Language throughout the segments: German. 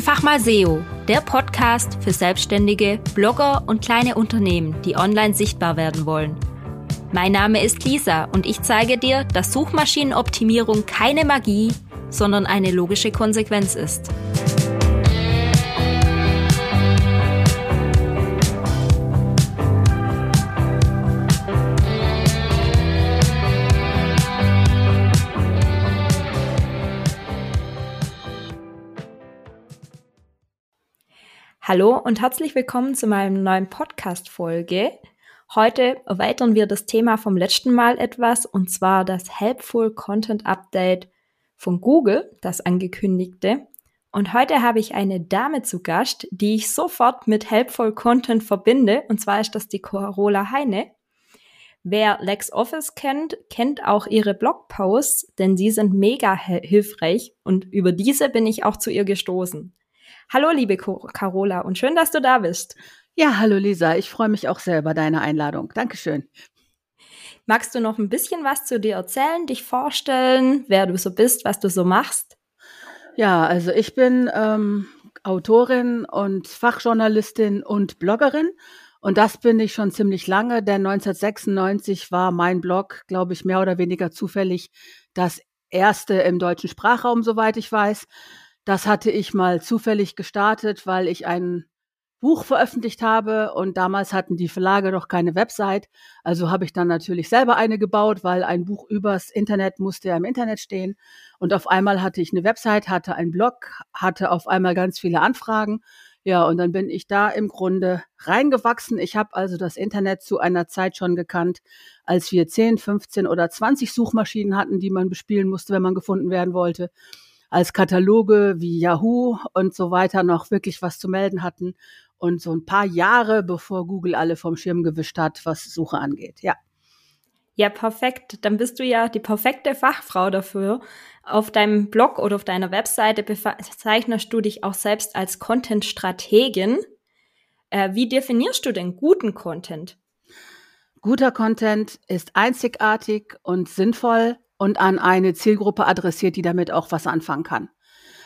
Einfach mal SEO, der Podcast für Selbstständige, Blogger und kleine Unternehmen, die online sichtbar werden wollen. Mein Name ist Lisa und ich zeige dir, dass Suchmaschinenoptimierung keine Magie, sondern eine logische Konsequenz ist. Hallo und herzlich willkommen zu meinem neuen Podcast-Folge. Heute erweitern wir das Thema vom letzten Mal etwas und zwar das Helpful Content Update von Google, das angekündigte. Und heute habe ich eine Dame zu Gast, die ich sofort mit Helpful Content verbinde. Und zwar ist das die Carola Heine. Wer LexOffice kennt, kennt auch ihre Blogposts, denn sie sind mega hilfreich und über diese bin ich auch zu ihr gestoßen. Hallo, liebe Carola, und schön, dass du da bist. Ja, hallo Lisa, ich freue mich auch sehr über deine Einladung. Dankeschön. Magst du noch ein bisschen was zu dir erzählen, dich vorstellen, wer du so bist, was du so machst? Ja, also ich bin ähm, Autorin und Fachjournalistin und Bloggerin. Und das bin ich schon ziemlich lange, denn 1996 war mein Blog, glaube ich, mehr oder weniger zufällig das erste im deutschen Sprachraum, soweit ich weiß. Das hatte ich mal zufällig gestartet, weil ich ein Buch veröffentlicht habe und damals hatten die Verlage noch keine Website. Also habe ich dann natürlich selber eine gebaut, weil ein Buch übers Internet musste ja im Internet stehen. Und auf einmal hatte ich eine Website, hatte einen Blog, hatte auf einmal ganz viele Anfragen. Ja, und dann bin ich da im Grunde reingewachsen. Ich habe also das Internet zu einer Zeit schon gekannt, als wir 10, 15 oder 20 Suchmaschinen hatten, die man bespielen musste, wenn man gefunden werden wollte als Kataloge wie Yahoo und so weiter noch wirklich was zu melden hatten. Und so ein paar Jahre, bevor Google alle vom Schirm gewischt hat, was Suche angeht. Ja. Ja, perfekt. Dann bist du ja die perfekte Fachfrau dafür. Auf deinem Blog oder auf deiner Webseite bezeichnest du dich auch selbst als Content-Strategin. Äh, wie definierst du denn guten Content? Guter Content ist einzigartig und sinnvoll und an eine Zielgruppe adressiert, die damit auch was anfangen kann.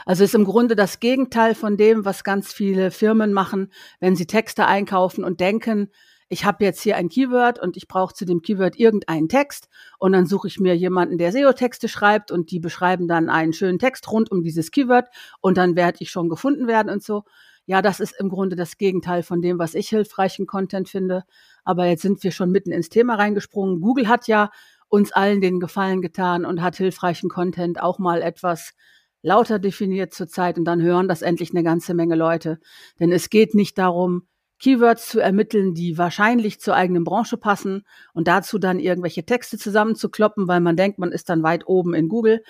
Also ist im Grunde das Gegenteil von dem, was ganz viele Firmen machen, wenn sie Texte einkaufen und denken, ich habe jetzt hier ein Keyword und ich brauche zu dem Keyword irgendeinen Text und dann suche ich mir jemanden, der SEO-Texte schreibt und die beschreiben dann einen schönen Text rund um dieses Keyword und dann werde ich schon gefunden werden und so. Ja, das ist im Grunde das Gegenteil von dem, was ich hilfreichen Content finde. Aber jetzt sind wir schon mitten ins Thema reingesprungen. Google hat ja uns allen den Gefallen getan und hat hilfreichen Content auch mal etwas lauter definiert zurzeit und dann hören das endlich eine ganze Menge Leute. Denn es geht nicht darum, Keywords zu ermitteln, die wahrscheinlich zur eigenen Branche passen und dazu dann irgendwelche Texte zusammenzukloppen, weil man denkt, man ist dann weit oben in Google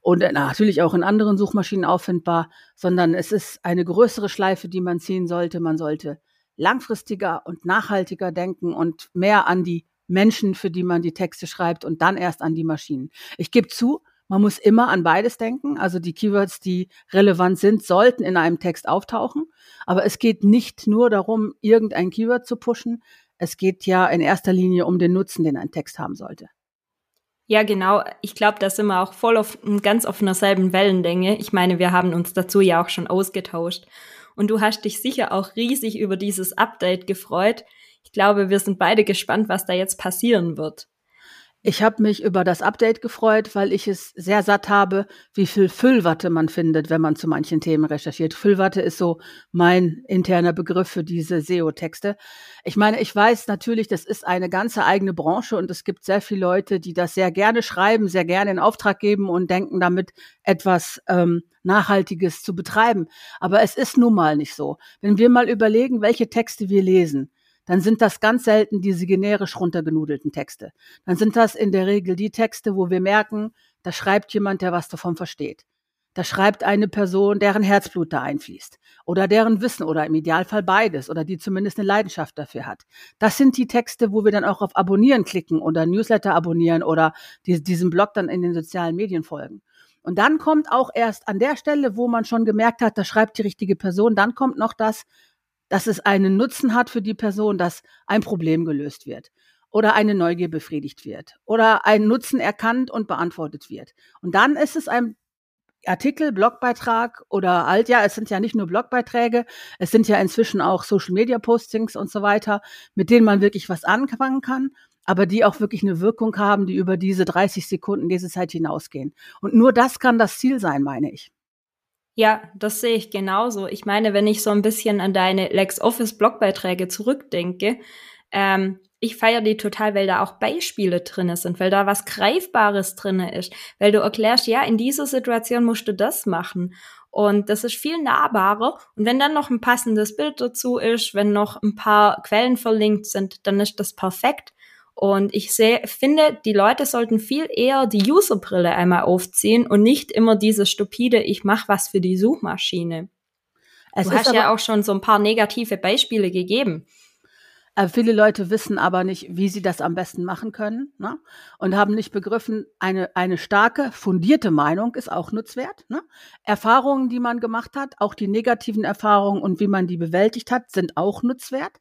und natürlich auch in anderen Suchmaschinen auffindbar, sondern es ist eine größere Schleife, die man ziehen sollte. Man sollte langfristiger und nachhaltiger denken und mehr an die Menschen, für die man die Texte schreibt und dann erst an die Maschinen. Ich gebe zu, man muss immer an beides denken. Also die Keywords, die relevant sind, sollten in einem Text auftauchen. Aber es geht nicht nur darum, irgendein Keyword zu pushen. Es geht ja in erster Linie um den Nutzen, den ein Text haben sollte. Ja, genau. Ich glaube, da sind wir auch voll auf ganz auf einer selben Wellenlänge. Ich meine, wir haben uns dazu ja auch schon ausgetauscht. Und du hast dich sicher auch riesig über dieses Update gefreut. Ich glaube, wir sind beide gespannt, was da jetzt passieren wird. Ich habe mich über das Update gefreut, weil ich es sehr satt habe, wie viel Füllwatte man findet, wenn man zu manchen Themen recherchiert. Füllwatte ist so mein interner Begriff für diese SEO-Texte. Ich meine, ich weiß natürlich, das ist eine ganze eigene Branche und es gibt sehr viele Leute, die das sehr gerne schreiben, sehr gerne in Auftrag geben und denken damit etwas ähm, Nachhaltiges zu betreiben. Aber es ist nun mal nicht so. Wenn wir mal überlegen, welche Texte wir lesen, dann sind das ganz selten diese generisch runtergenudelten Texte. Dann sind das in der Regel die Texte, wo wir merken, da schreibt jemand, der was davon versteht. Da schreibt eine Person, deren Herzblut da einfließt. Oder deren Wissen oder im Idealfall beides oder die zumindest eine Leidenschaft dafür hat. Das sind die Texte, wo wir dann auch auf Abonnieren klicken oder Newsletter abonnieren oder die, diesem Blog dann in den sozialen Medien folgen. Und dann kommt auch erst an der Stelle, wo man schon gemerkt hat, da schreibt die richtige Person, dann kommt noch das, dass es einen Nutzen hat für die Person, dass ein Problem gelöst wird oder eine Neugier befriedigt wird oder ein Nutzen erkannt und beantwortet wird. Und dann ist es ein, Artikel, Blogbeitrag oder alt, ja, es sind ja nicht nur Blogbeiträge, es sind ja inzwischen auch Social Media Postings und so weiter, mit denen man wirklich was anfangen kann, aber die auch wirklich eine Wirkung haben, die über diese 30 Sekunden diese Zeit hinausgehen. Und nur das kann das Ziel sein, meine ich. Ja, das sehe ich genauso. Ich meine, wenn ich so ein bisschen an deine LexOffice Blogbeiträge zurückdenke, ähm, ich feiere die total, weil da auch Beispiele drinne sind, weil da was Greifbares drinne ist, weil du erklärst, ja, in dieser Situation musst du das machen. Und das ist viel nahbarer. Und wenn dann noch ein passendes Bild dazu ist, wenn noch ein paar Quellen verlinkt sind, dann ist das perfekt. Und ich sehe, finde, die Leute sollten viel eher die Userbrille einmal aufziehen und nicht immer dieses stupide, ich mache was für die Suchmaschine. Es du hast ja auch schon so ein paar negative Beispiele gegeben. Äh, viele Leute wissen aber nicht, wie sie das am besten machen können ne? und haben nicht begriffen, eine, eine starke, fundierte Meinung ist auch nutzwert. Ne? Erfahrungen, die man gemacht hat, auch die negativen Erfahrungen und wie man die bewältigt hat, sind auch nutzwert.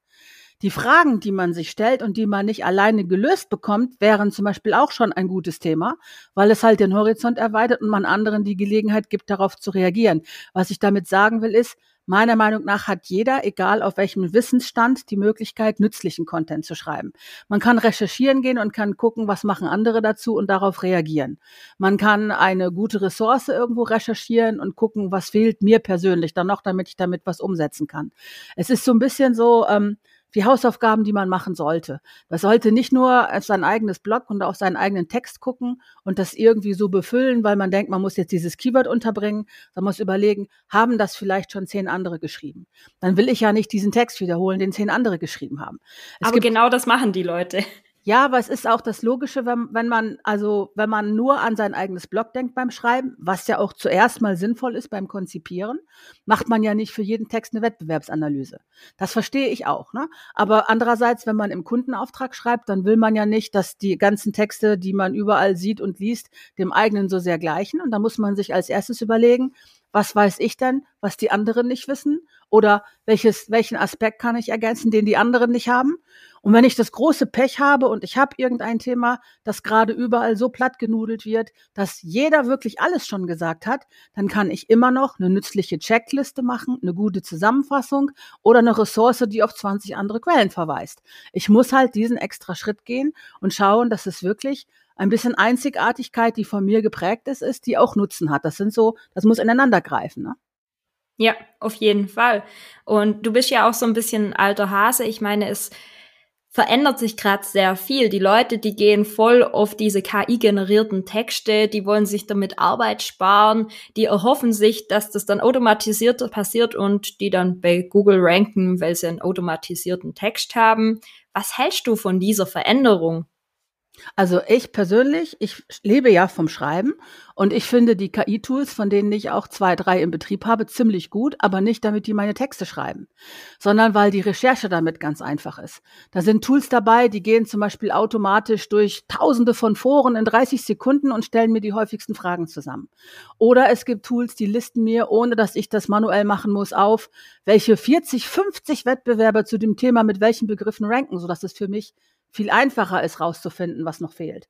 Die Fragen, die man sich stellt und die man nicht alleine gelöst bekommt, wären zum Beispiel auch schon ein gutes Thema, weil es halt den Horizont erweitert und man anderen die Gelegenheit gibt, darauf zu reagieren. Was ich damit sagen will, ist, Meiner Meinung nach hat jeder, egal auf welchem Wissensstand, die Möglichkeit, nützlichen Content zu schreiben. Man kann recherchieren gehen und kann gucken, was machen andere dazu und darauf reagieren. Man kann eine gute Ressource irgendwo recherchieren und gucken, was fehlt mir persönlich dann noch, damit ich damit was umsetzen kann. Es ist so ein bisschen so, ähm, die Hausaufgaben, die man machen sollte. Man sollte nicht nur auf sein eigenes Blog und auf seinen eigenen Text gucken und das irgendwie so befüllen, weil man denkt, man muss jetzt dieses Keyword unterbringen. Man muss überlegen, haben das vielleicht schon zehn andere geschrieben? Dann will ich ja nicht diesen Text wiederholen, den zehn andere geschrieben haben. Es Aber genau das machen die Leute. Ja, aber es ist auch das Logische, wenn, wenn man, also wenn man nur an sein eigenes Blog denkt beim Schreiben, was ja auch zuerst mal sinnvoll ist beim Konzipieren, macht man ja nicht für jeden Text eine Wettbewerbsanalyse. Das verstehe ich auch. Ne? Aber andererseits, wenn man im Kundenauftrag schreibt, dann will man ja nicht, dass die ganzen Texte, die man überall sieht und liest, dem eigenen so sehr gleichen. Und da muss man sich als erstes überlegen, was weiß ich denn, was die anderen nicht wissen? Oder welches, welchen Aspekt kann ich ergänzen, den die anderen nicht haben? Und wenn ich das große Pech habe und ich habe irgendein Thema, das gerade überall so platt genudelt wird, dass jeder wirklich alles schon gesagt hat, dann kann ich immer noch eine nützliche Checkliste machen, eine gute Zusammenfassung oder eine Ressource, die auf 20 andere Quellen verweist. Ich muss halt diesen extra Schritt gehen und schauen, dass es wirklich ein bisschen Einzigartigkeit, die von mir geprägt ist, ist, die auch Nutzen hat. Das sind so, das muss ineinander greifen. Ne? Ja, auf jeden Fall. Und du bist ja auch so ein bisschen alter Hase. Ich meine, es verändert sich gerade sehr viel. Die Leute, die gehen voll auf diese KI-generierten Texte, die wollen sich damit Arbeit sparen, die erhoffen sich, dass das dann automatisiert passiert und die dann bei Google ranken, weil sie einen automatisierten Text haben. Was hältst du von dieser Veränderung? Also ich persönlich, ich lebe ja vom Schreiben und ich finde die KI-Tools, von denen ich auch zwei, drei im Betrieb habe, ziemlich gut, aber nicht damit die meine Texte schreiben, sondern weil die Recherche damit ganz einfach ist. Da sind Tools dabei, die gehen zum Beispiel automatisch durch tausende von Foren in 30 Sekunden und stellen mir die häufigsten Fragen zusammen. Oder es gibt Tools, die listen mir, ohne dass ich das manuell machen muss, auf, welche 40, 50 Wettbewerber zu dem Thema mit welchen Begriffen ranken, sodass es für mich viel einfacher ist, rauszufinden, was noch fehlt.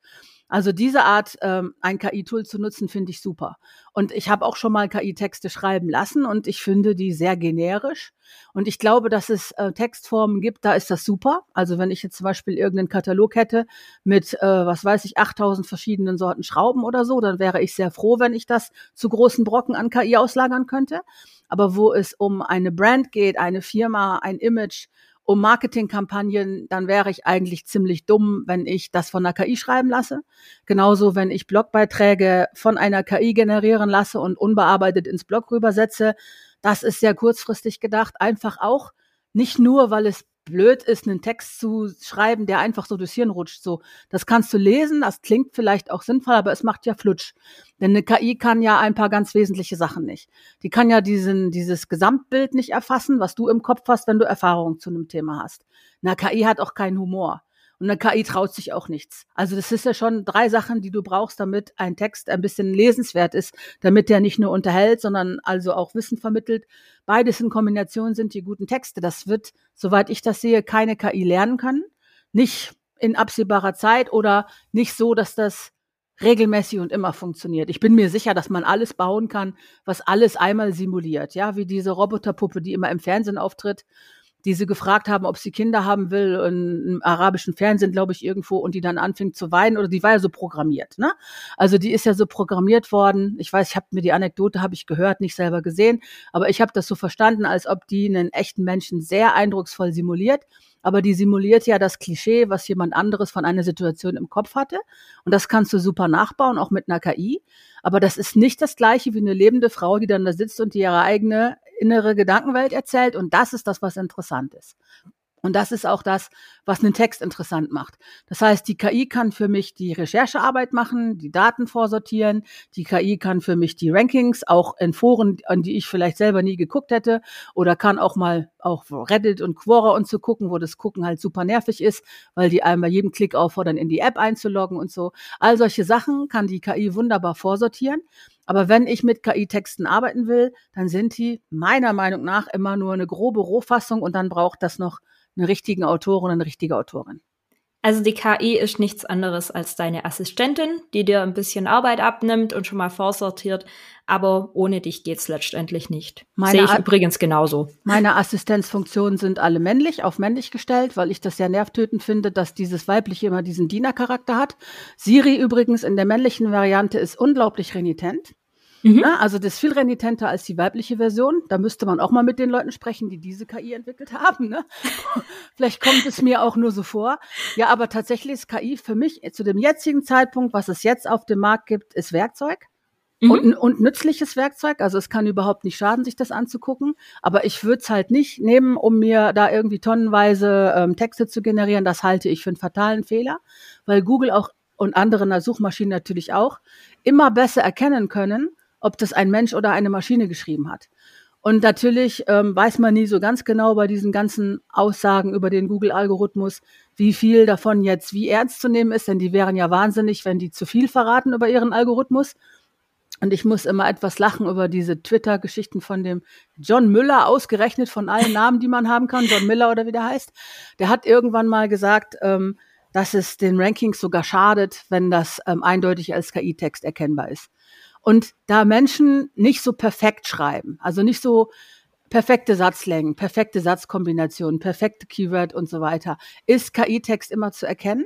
Also diese Art, ähm, ein KI-Tool zu nutzen, finde ich super. Und ich habe auch schon mal KI-Texte schreiben lassen und ich finde die sehr generisch. Und ich glaube, dass es äh, Textformen gibt, da ist das super. Also wenn ich jetzt zum Beispiel irgendeinen Katalog hätte mit, äh, was weiß ich, 8000 verschiedenen Sorten Schrauben oder so, dann wäre ich sehr froh, wenn ich das zu großen Brocken an KI auslagern könnte. Aber wo es um eine Brand geht, eine Firma, ein Image, um Marketingkampagnen, dann wäre ich eigentlich ziemlich dumm, wenn ich das von einer KI schreiben lasse. Genauso, wenn ich Blogbeiträge von einer KI generieren lasse und unbearbeitet ins Blog rübersetze. Das ist sehr kurzfristig gedacht. Einfach auch nicht nur, weil es blöd ist, einen Text zu schreiben, der einfach so durchs Hirn rutscht. So, das kannst du lesen, das klingt vielleicht auch sinnvoll, aber es macht ja Flutsch. Denn eine KI kann ja ein paar ganz wesentliche Sachen nicht. Die kann ja diesen, dieses Gesamtbild nicht erfassen, was du im Kopf hast, wenn du Erfahrung zu einem Thema hast. Eine KI hat auch keinen Humor. Und eine KI traut sich auch nichts. Also das ist ja schon drei Sachen, die du brauchst, damit ein Text ein bisschen lesenswert ist, damit der nicht nur unterhält, sondern also auch Wissen vermittelt. Beides in Kombination sind die guten Texte. Das wird, soweit ich das sehe, keine KI lernen können. Nicht in absehbarer Zeit oder nicht so, dass das regelmäßig und immer funktioniert. Ich bin mir sicher, dass man alles bauen kann, was alles einmal simuliert. Ja, wie diese Roboterpuppe, die immer im Fernsehen auftritt die sie gefragt haben, ob sie Kinder haben will, im arabischen Fernsehen, glaube ich, irgendwo, und die dann anfing zu weinen, oder die war ja so programmiert, ne? Also die ist ja so programmiert worden. Ich weiß, ich habe mir die Anekdote, habe ich gehört, nicht selber gesehen, aber ich habe das so verstanden, als ob die einen echten Menschen sehr eindrucksvoll simuliert. Aber die simuliert ja das Klischee, was jemand anderes von einer Situation im Kopf hatte. Und das kannst du super nachbauen, auch mit einer KI. Aber das ist nicht das gleiche wie eine lebende Frau, die dann da sitzt und die ihre eigene innere Gedankenwelt erzählt. Und das ist das, was interessant ist. Und das ist auch das, was einen Text interessant macht. Das heißt, die KI kann für mich die Recherchearbeit machen, die Daten vorsortieren. Die KI kann für mich die Rankings auch in Foren, an die ich vielleicht selber nie geguckt hätte, oder kann auch mal auch Reddit und Quora und zu gucken, wo das Gucken halt super nervig ist, weil die einmal jedem Klick auffordern, in die App einzuloggen und so. All solche Sachen kann die KI wunderbar vorsortieren. Aber wenn ich mit KI-Texten arbeiten will, dann sind die meiner Meinung nach immer nur eine grobe Rohfassung und dann braucht das noch einen richtigen Autor und eine richtige Autorin. Also die KI ist nichts anderes als deine Assistentin, die dir ein bisschen Arbeit abnimmt und schon mal vorsortiert, aber ohne dich geht's letztendlich nicht. Meine Sehe ich A übrigens genauso. Meine Assistenzfunktionen sind alle männlich, auf männlich gestellt, weil ich das sehr nervtötend finde, dass dieses weibliche immer diesen Dienercharakter hat. Siri übrigens in der männlichen Variante ist unglaublich renitent. Mhm. Ja, also das ist viel renitenter als die weibliche Version. Da müsste man auch mal mit den Leuten sprechen, die diese KI entwickelt haben. Ne? Vielleicht kommt es mir auch nur so vor. Ja, aber tatsächlich ist KI für mich zu dem jetzigen Zeitpunkt, was es jetzt auf dem Markt gibt, ist Werkzeug. Mhm. Und, und nützliches Werkzeug. Also es kann überhaupt nicht schaden, sich das anzugucken. Aber ich würde es halt nicht nehmen, um mir da irgendwie tonnenweise ähm, Texte zu generieren. Das halte ich für einen fatalen Fehler, weil Google auch und andere Suchmaschinen natürlich auch immer besser erkennen können, ob das ein Mensch oder eine Maschine geschrieben hat. Und natürlich ähm, weiß man nie so ganz genau bei diesen ganzen Aussagen über den Google-Algorithmus, wie viel davon jetzt wie ernst zu nehmen ist, denn die wären ja wahnsinnig, wenn die zu viel verraten über ihren Algorithmus. Und ich muss immer etwas lachen über diese Twitter-Geschichten von dem John Müller, ausgerechnet von allen Namen, die man haben kann, John Miller oder wie der heißt. Der hat irgendwann mal gesagt, ähm, dass es den Rankings sogar schadet, wenn das ähm, eindeutig als KI-Text erkennbar ist. Und da Menschen nicht so perfekt schreiben, also nicht so perfekte Satzlängen, perfekte Satzkombinationen, perfekte Keyword und so weiter, ist KI-Text immer zu erkennen.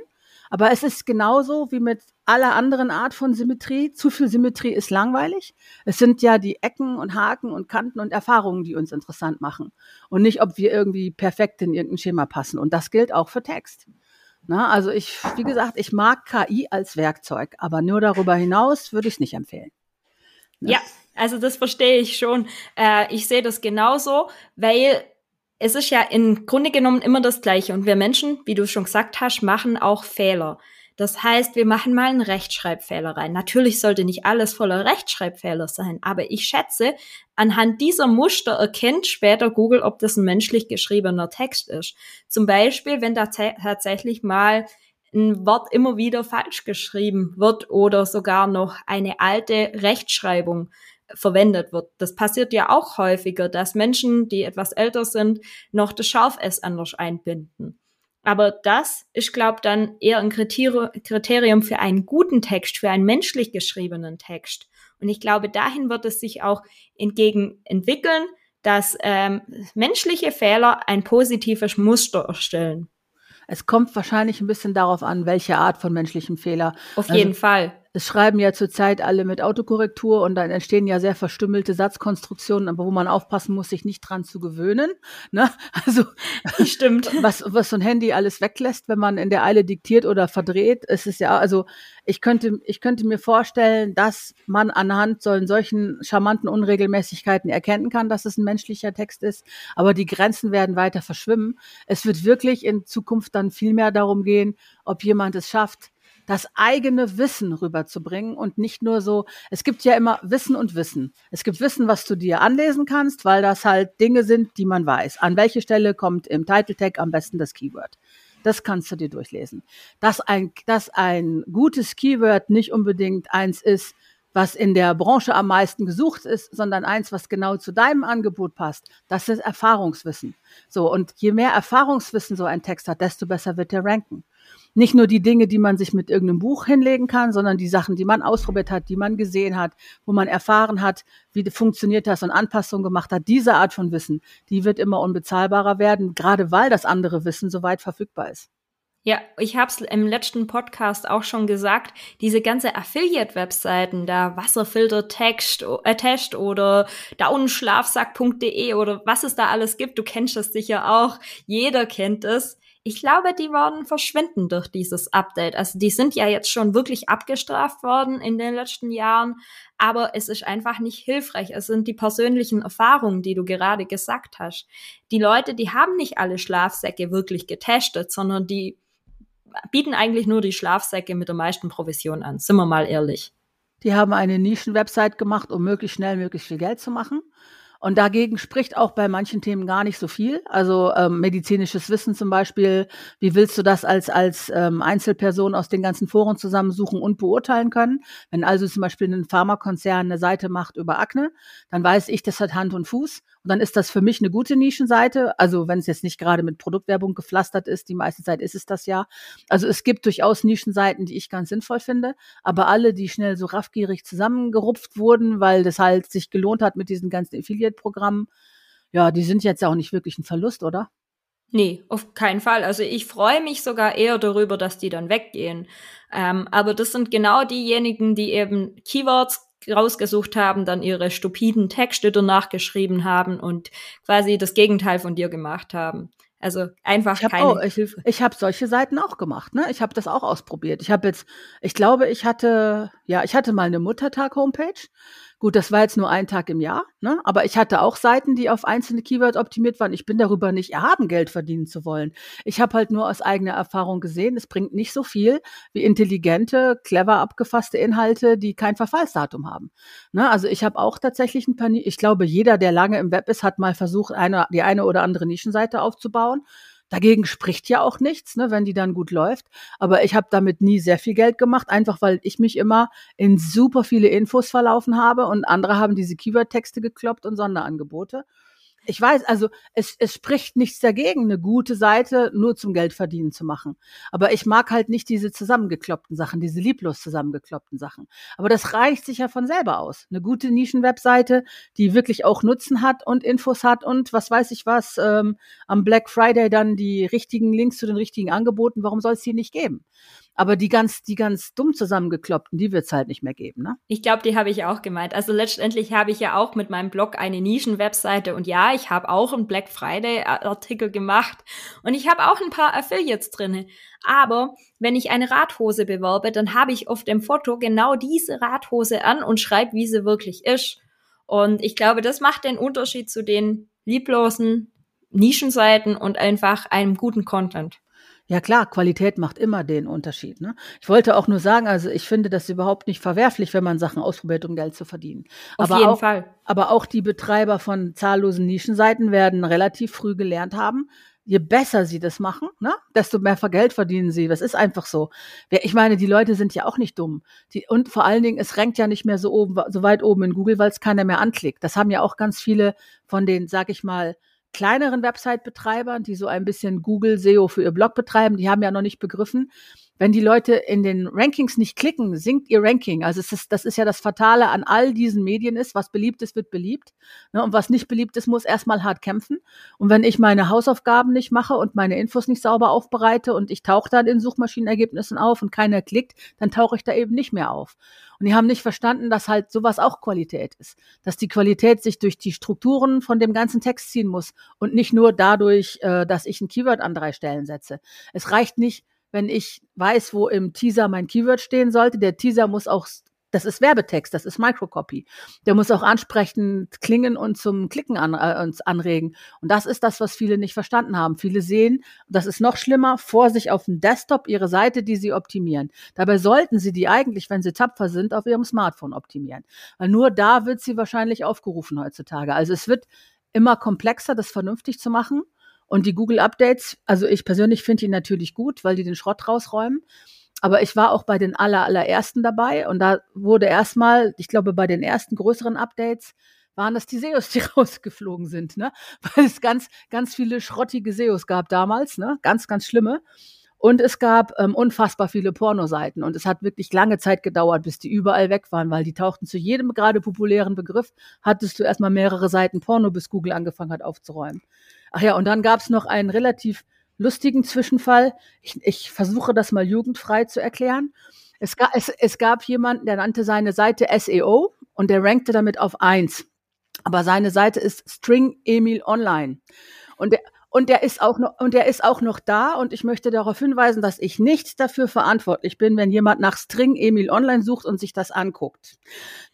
Aber es ist genauso wie mit aller anderen Art von Symmetrie. Zu viel Symmetrie ist langweilig. Es sind ja die Ecken und Haken und Kanten und Erfahrungen, die uns interessant machen. Und nicht, ob wir irgendwie perfekt in irgendein Schema passen. Und das gilt auch für Text. Na, also ich, wie gesagt, ich mag KI als Werkzeug, aber nur darüber hinaus würde ich es nicht empfehlen. Ja, also das verstehe ich schon. Äh, ich sehe das genauso, weil es ist ja im Grunde genommen immer das Gleiche. Und wir Menschen, wie du schon gesagt hast, machen auch Fehler. Das heißt, wir machen mal einen Rechtschreibfehler rein. Natürlich sollte nicht alles voller Rechtschreibfehler sein, aber ich schätze, anhand dieser Muster erkennt später Google, ob das ein menschlich geschriebener Text ist. Zum Beispiel, wenn da tatsächlich mal ein Wort immer wieder falsch geschrieben wird oder sogar noch eine alte Rechtschreibung verwendet wird. Das passiert ja auch häufiger, dass Menschen, die etwas älter sind, noch das Scharf-S anders einbinden. Aber das ist, glaube dann eher ein Kriterium für einen guten Text, für einen menschlich geschriebenen Text. Und ich glaube, dahin wird es sich auch entgegen entwickeln, dass ähm, menschliche Fehler ein positives Muster erstellen. Es kommt wahrscheinlich ein bisschen darauf an, welche Art von menschlichem Fehler. Auf also, jeden Fall es schreiben ja zurzeit alle mit Autokorrektur und dann entstehen ja sehr verstümmelte Satzkonstruktionen, aber wo man aufpassen muss, sich nicht dran zu gewöhnen. Ne? Also stimmt. Was, was so ein Handy alles weglässt, wenn man in der Eile diktiert oder verdreht, es ist ja, also ich könnte, ich könnte mir vorstellen, dass man anhand so solchen charmanten Unregelmäßigkeiten erkennen kann, dass es ein menschlicher Text ist, aber die Grenzen werden weiter verschwimmen. Es wird wirklich in Zukunft dann viel mehr darum gehen, ob jemand es schafft, das eigene Wissen rüberzubringen und nicht nur so, es gibt ja immer Wissen und Wissen. Es gibt Wissen, was du dir anlesen kannst, weil das halt Dinge sind, die man weiß. An welche Stelle kommt im Title Tag am besten das Keyword? Das kannst du dir durchlesen. Dass ein, dass ein gutes Keyword nicht unbedingt eins ist, was in der Branche am meisten gesucht ist, sondern eins, was genau zu deinem Angebot passt. Das ist Erfahrungswissen. So. Und je mehr Erfahrungswissen so ein Text hat, desto besser wird er ranken. Nicht nur die Dinge, die man sich mit irgendeinem Buch hinlegen kann, sondern die Sachen, die man ausprobiert hat, die man gesehen hat, wo man erfahren hat, wie funktioniert das und Anpassungen gemacht hat. Diese Art von Wissen, die wird immer unbezahlbarer werden, gerade weil das andere Wissen so weit verfügbar ist. Ja, ich habe es im letzten Podcast auch schon gesagt, diese ganze Affiliate-Webseiten, da Wasserfilter Text, äh, Test oder downschlafsack.de oder was es da alles gibt, du kennst das sicher auch, jeder kennt es. Ich glaube, die werden verschwinden durch dieses Update. Also die sind ja jetzt schon wirklich abgestraft worden in den letzten Jahren, aber es ist einfach nicht hilfreich. Es sind die persönlichen Erfahrungen, die du gerade gesagt hast. Die Leute, die haben nicht alle Schlafsäcke wirklich getestet, sondern die bieten eigentlich nur die Schlafsäcke mit der meisten Provision an. Sind wir mal ehrlich. Die haben eine Nischen-Website gemacht, um möglichst schnell möglichst viel Geld zu machen. Und dagegen spricht auch bei manchen Themen gar nicht so viel. Also ähm, medizinisches Wissen zum Beispiel. Wie willst du das als, als ähm, Einzelperson aus den ganzen Foren zusammensuchen und beurteilen können? Wenn also zum Beispiel ein Pharmakonzern eine Seite macht über Akne, dann weiß ich, das hat Hand und Fuß. Und dann ist das für mich eine gute Nischenseite. Also wenn es jetzt nicht gerade mit Produktwerbung gepflastert ist, die meiste Zeit ist es das ja. Also es gibt durchaus Nischenseiten, die ich ganz sinnvoll finde. Aber alle, die schnell so raffgierig zusammengerupft wurden, weil das halt sich gelohnt hat mit diesen ganzen Affiliate-Programmen, ja, die sind jetzt auch nicht wirklich ein Verlust, oder? Nee, auf keinen Fall. Also ich freue mich sogar eher darüber, dass die dann weggehen. Ähm, aber das sind genau diejenigen, die eben Keywords rausgesucht haben, dann ihre stupiden Texte danach geschrieben haben und quasi das Gegenteil von dir gemacht haben. Also einfach ich keine auch, ich, Hilfe. Ich habe solche Seiten auch gemacht, ne? Ich habe das auch ausprobiert. Ich habe jetzt, ich glaube, ich hatte, ja, ich hatte mal eine Muttertag-Homepage Gut, das war jetzt nur ein Tag im Jahr, ne? aber ich hatte auch Seiten, die auf einzelne Keywords optimiert waren. Ich bin darüber nicht erhaben, Geld verdienen zu wollen. Ich habe halt nur aus eigener Erfahrung gesehen, es bringt nicht so viel wie intelligente, clever abgefasste Inhalte, die kein Verfallsdatum haben. Ne? Also ich habe auch tatsächlich ein paar, ich glaube, jeder, der lange im Web ist, hat mal versucht, eine, die eine oder andere Nischenseite aufzubauen. Dagegen spricht ja auch nichts, ne, wenn die dann gut läuft. Aber ich habe damit nie sehr viel Geld gemacht, einfach weil ich mich immer in super viele Infos verlaufen habe und andere haben diese Keyword-Texte gekloppt und Sonderangebote ich weiß, also es, es spricht nichts dagegen, eine gute Seite nur zum Geld verdienen zu machen. Aber ich mag halt nicht diese zusammengekloppten Sachen, diese lieblos zusammengekloppten Sachen. Aber das reicht sich ja von selber aus. Eine gute Nischenwebseite, die wirklich auch Nutzen hat und Infos hat und was weiß ich was, ähm, am Black Friday dann die richtigen Links zu den richtigen Angeboten, warum soll es die nicht geben? Aber die ganz, die ganz dumm zusammengekloppten, die wird es halt nicht mehr geben, ne? Ich glaube, die habe ich auch gemeint. Also letztendlich habe ich ja auch mit meinem Blog eine Nischenwebseite und ja, ich habe auch einen Black Friday Artikel gemacht und ich habe auch ein paar Affiliates drinne. Aber wenn ich eine Radhose bewerbe, dann habe ich auf dem Foto genau diese Radhose an und schreibe, wie sie wirklich ist. Und ich glaube, das macht den Unterschied zu den lieblosen Nischenseiten und einfach einem guten Content. Ja klar, Qualität macht immer den Unterschied. Ne? Ich wollte auch nur sagen, also ich finde das überhaupt nicht verwerflich, wenn man Sachen ausprobiert, um Geld zu verdienen. Auf aber jeden auch, Fall. Aber auch die Betreiber von zahllosen Nischenseiten werden relativ früh gelernt haben, je besser sie das machen, ne, desto mehr Geld verdienen sie. Das ist einfach so. Ich meine, die Leute sind ja auch nicht dumm. Die, und vor allen Dingen, es rankt ja nicht mehr so oben, so weit oben in Google, weil es keiner mehr anklickt. Das haben ja auch ganz viele von den, sag ich mal, kleineren Website-Betreibern, die so ein bisschen Google SEO für ihr Blog betreiben, die haben ja noch nicht begriffen, wenn die Leute in den Rankings nicht klicken, sinkt ihr Ranking. Also es ist, das ist ja das Fatale an all diesen Medien ist, was beliebt ist, wird beliebt. Ne? Und was nicht beliebt ist, muss erstmal hart kämpfen. Und wenn ich meine Hausaufgaben nicht mache und meine Infos nicht sauber aufbereite und ich tauche dann in Suchmaschinenergebnissen auf und keiner klickt, dann tauche ich da eben nicht mehr auf. Und die haben nicht verstanden, dass halt sowas auch Qualität ist. Dass die Qualität sich durch die Strukturen von dem ganzen Text ziehen muss und nicht nur dadurch, äh, dass ich ein Keyword an drei Stellen setze. Es reicht nicht, wenn ich weiß, wo im Teaser mein Keyword stehen sollte. Der Teaser muss auch, das ist Werbetext, das ist Microcopy. Der muss auch ansprechend klingen und zum Klicken an, äh, uns anregen. Und das ist das, was viele nicht verstanden haben. Viele sehen, das ist noch schlimmer, vor sich auf dem Desktop ihre Seite, die sie optimieren. Dabei sollten sie die eigentlich, wenn sie tapfer sind, auf ihrem Smartphone optimieren. Weil nur da wird sie wahrscheinlich aufgerufen heutzutage. Also es wird immer komplexer, das vernünftig zu machen. Und die Google Updates, also ich persönlich finde die natürlich gut, weil die den Schrott rausräumen. Aber ich war auch bei den aller, allerersten dabei und da wurde erstmal, ich glaube, bei den ersten größeren Updates waren das die SEOs, die rausgeflogen sind, ne? Weil es ganz, ganz viele schrottige SEOs gab damals, ne? Ganz, ganz schlimme. Und es gab ähm, unfassbar viele Pornoseiten. Und es hat wirklich lange Zeit gedauert, bis die überall weg waren, weil die tauchten zu jedem gerade populären Begriff, hattest du erstmal mehrere Seiten Porno, bis Google angefangen hat aufzuräumen. Ach ja, und dann gab es noch einen relativ lustigen Zwischenfall. Ich, ich versuche das mal jugendfrei zu erklären. Es, ga, es, es gab jemanden, der nannte seine Seite SEO und der rankte damit auf eins. Aber seine Seite ist String Emil Online. Und der, und der ist auch noch, und der ist auch noch da. Und ich möchte darauf hinweisen, dass ich nicht dafür verantwortlich bin, wenn jemand nach String Emil online sucht und sich das anguckt.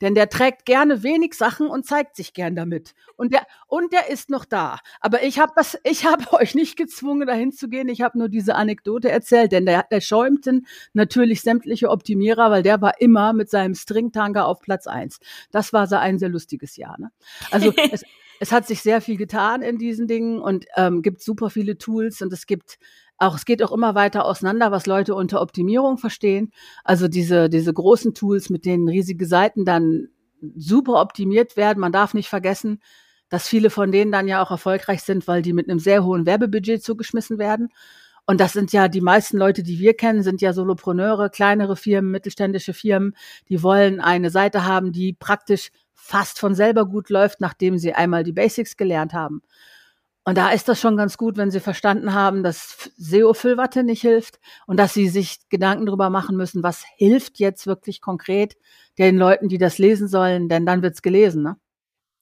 Denn der trägt gerne wenig Sachen und zeigt sich gern damit. Und der, und der ist noch da. Aber ich habe das, ich habe euch nicht gezwungen, dahin zu gehen. Ich habe nur diese Anekdote erzählt, denn der, der schäumten natürlich sämtliche Optimierer, weil der war immer mit seinem String-Tanga auf Platz eins. Das war so ein sehr lustiges Jahr. Ne? Also es, es hat sich sehr viel getan in diesen Dingen und ähm, gibt super viele Tools und es gibt auch, es geht auch immer weiter auseinander, was Leute unter Optimierung verstehen. Also diese, diese großen Tools, mit denen riesige Seiten dann super optimiert werden. Man darf nicht vergessen, dass viele von denen dann ja auch erfolgreich sind, weil die mit einem sehr hohen Werbebudget zugeschmissen werden. Und das sind ja die meisten Leute, die wir kennen, sind ja Solopreneure, kleinere Firmen, mittelständische Firmen, die wollen eine Seite haben, die praktisch fast von selber gut läuft, nachdem sie einmal die Basics gelernt haben. Und da ist das schon ganz gut, wenn sie verstanden haben, dass SEO-Füllwatte nicht hilft und dass sie sich Gedanken darüber machen müssen, was hilft jetzt wirklich konkret den Leuten, die das lesen sollen, denn dann wird's gelesen. Ne?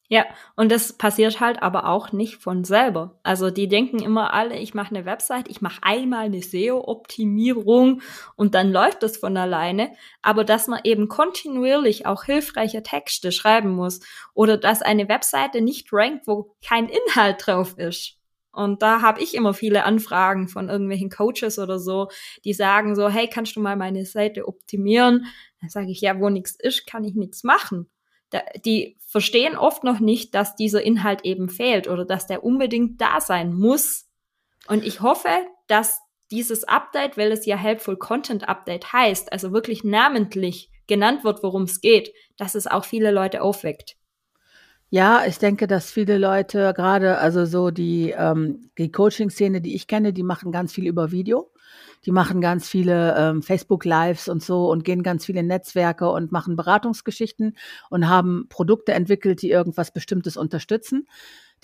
Ja, und das passiert halt aber auch nicht von selber. Also die denken immer alle, ich mache eine Website, ich mache einmal eine SEO-Optimierung und dann läuft das von alleine. Aber dass man eben kontinuierlich auch hilfreiche Texte schreiben muss oder dass eine Webseite nicht rankt, wo kein Inhalt drauf ist. Und da habe ich immer viele Anfragen von irgendwelchen Coaches oder so, die sagen so, hey, kannst du mal meine Seite optimieren? Dann sage ich, ja, wo nichts ist, kann ich nichts machen die verstehen oft noch nicht, dass dieser Inhalt eben fehlt oder dass der unbedingt da sein muss. Und ich hoffe, dass dieses Update, weil es ja Helpful Content Update heißt, also wirklich namentlich genannt wird, worum es geht, dass es auch viele Leute aufweckt. Ja, ich denke, dass viele Leute gerade, also so die, ähm, die Coaching-Szene, die ich kenne, die machen ganz viel über Video. Die machen ganz viele ähm, Facebook-Lives und so und gehen ganz viele Netzwerke und machen Beratungsgeschichten und haben Produkte entwickelt, die irgendwas Bestimmtes unterstützen.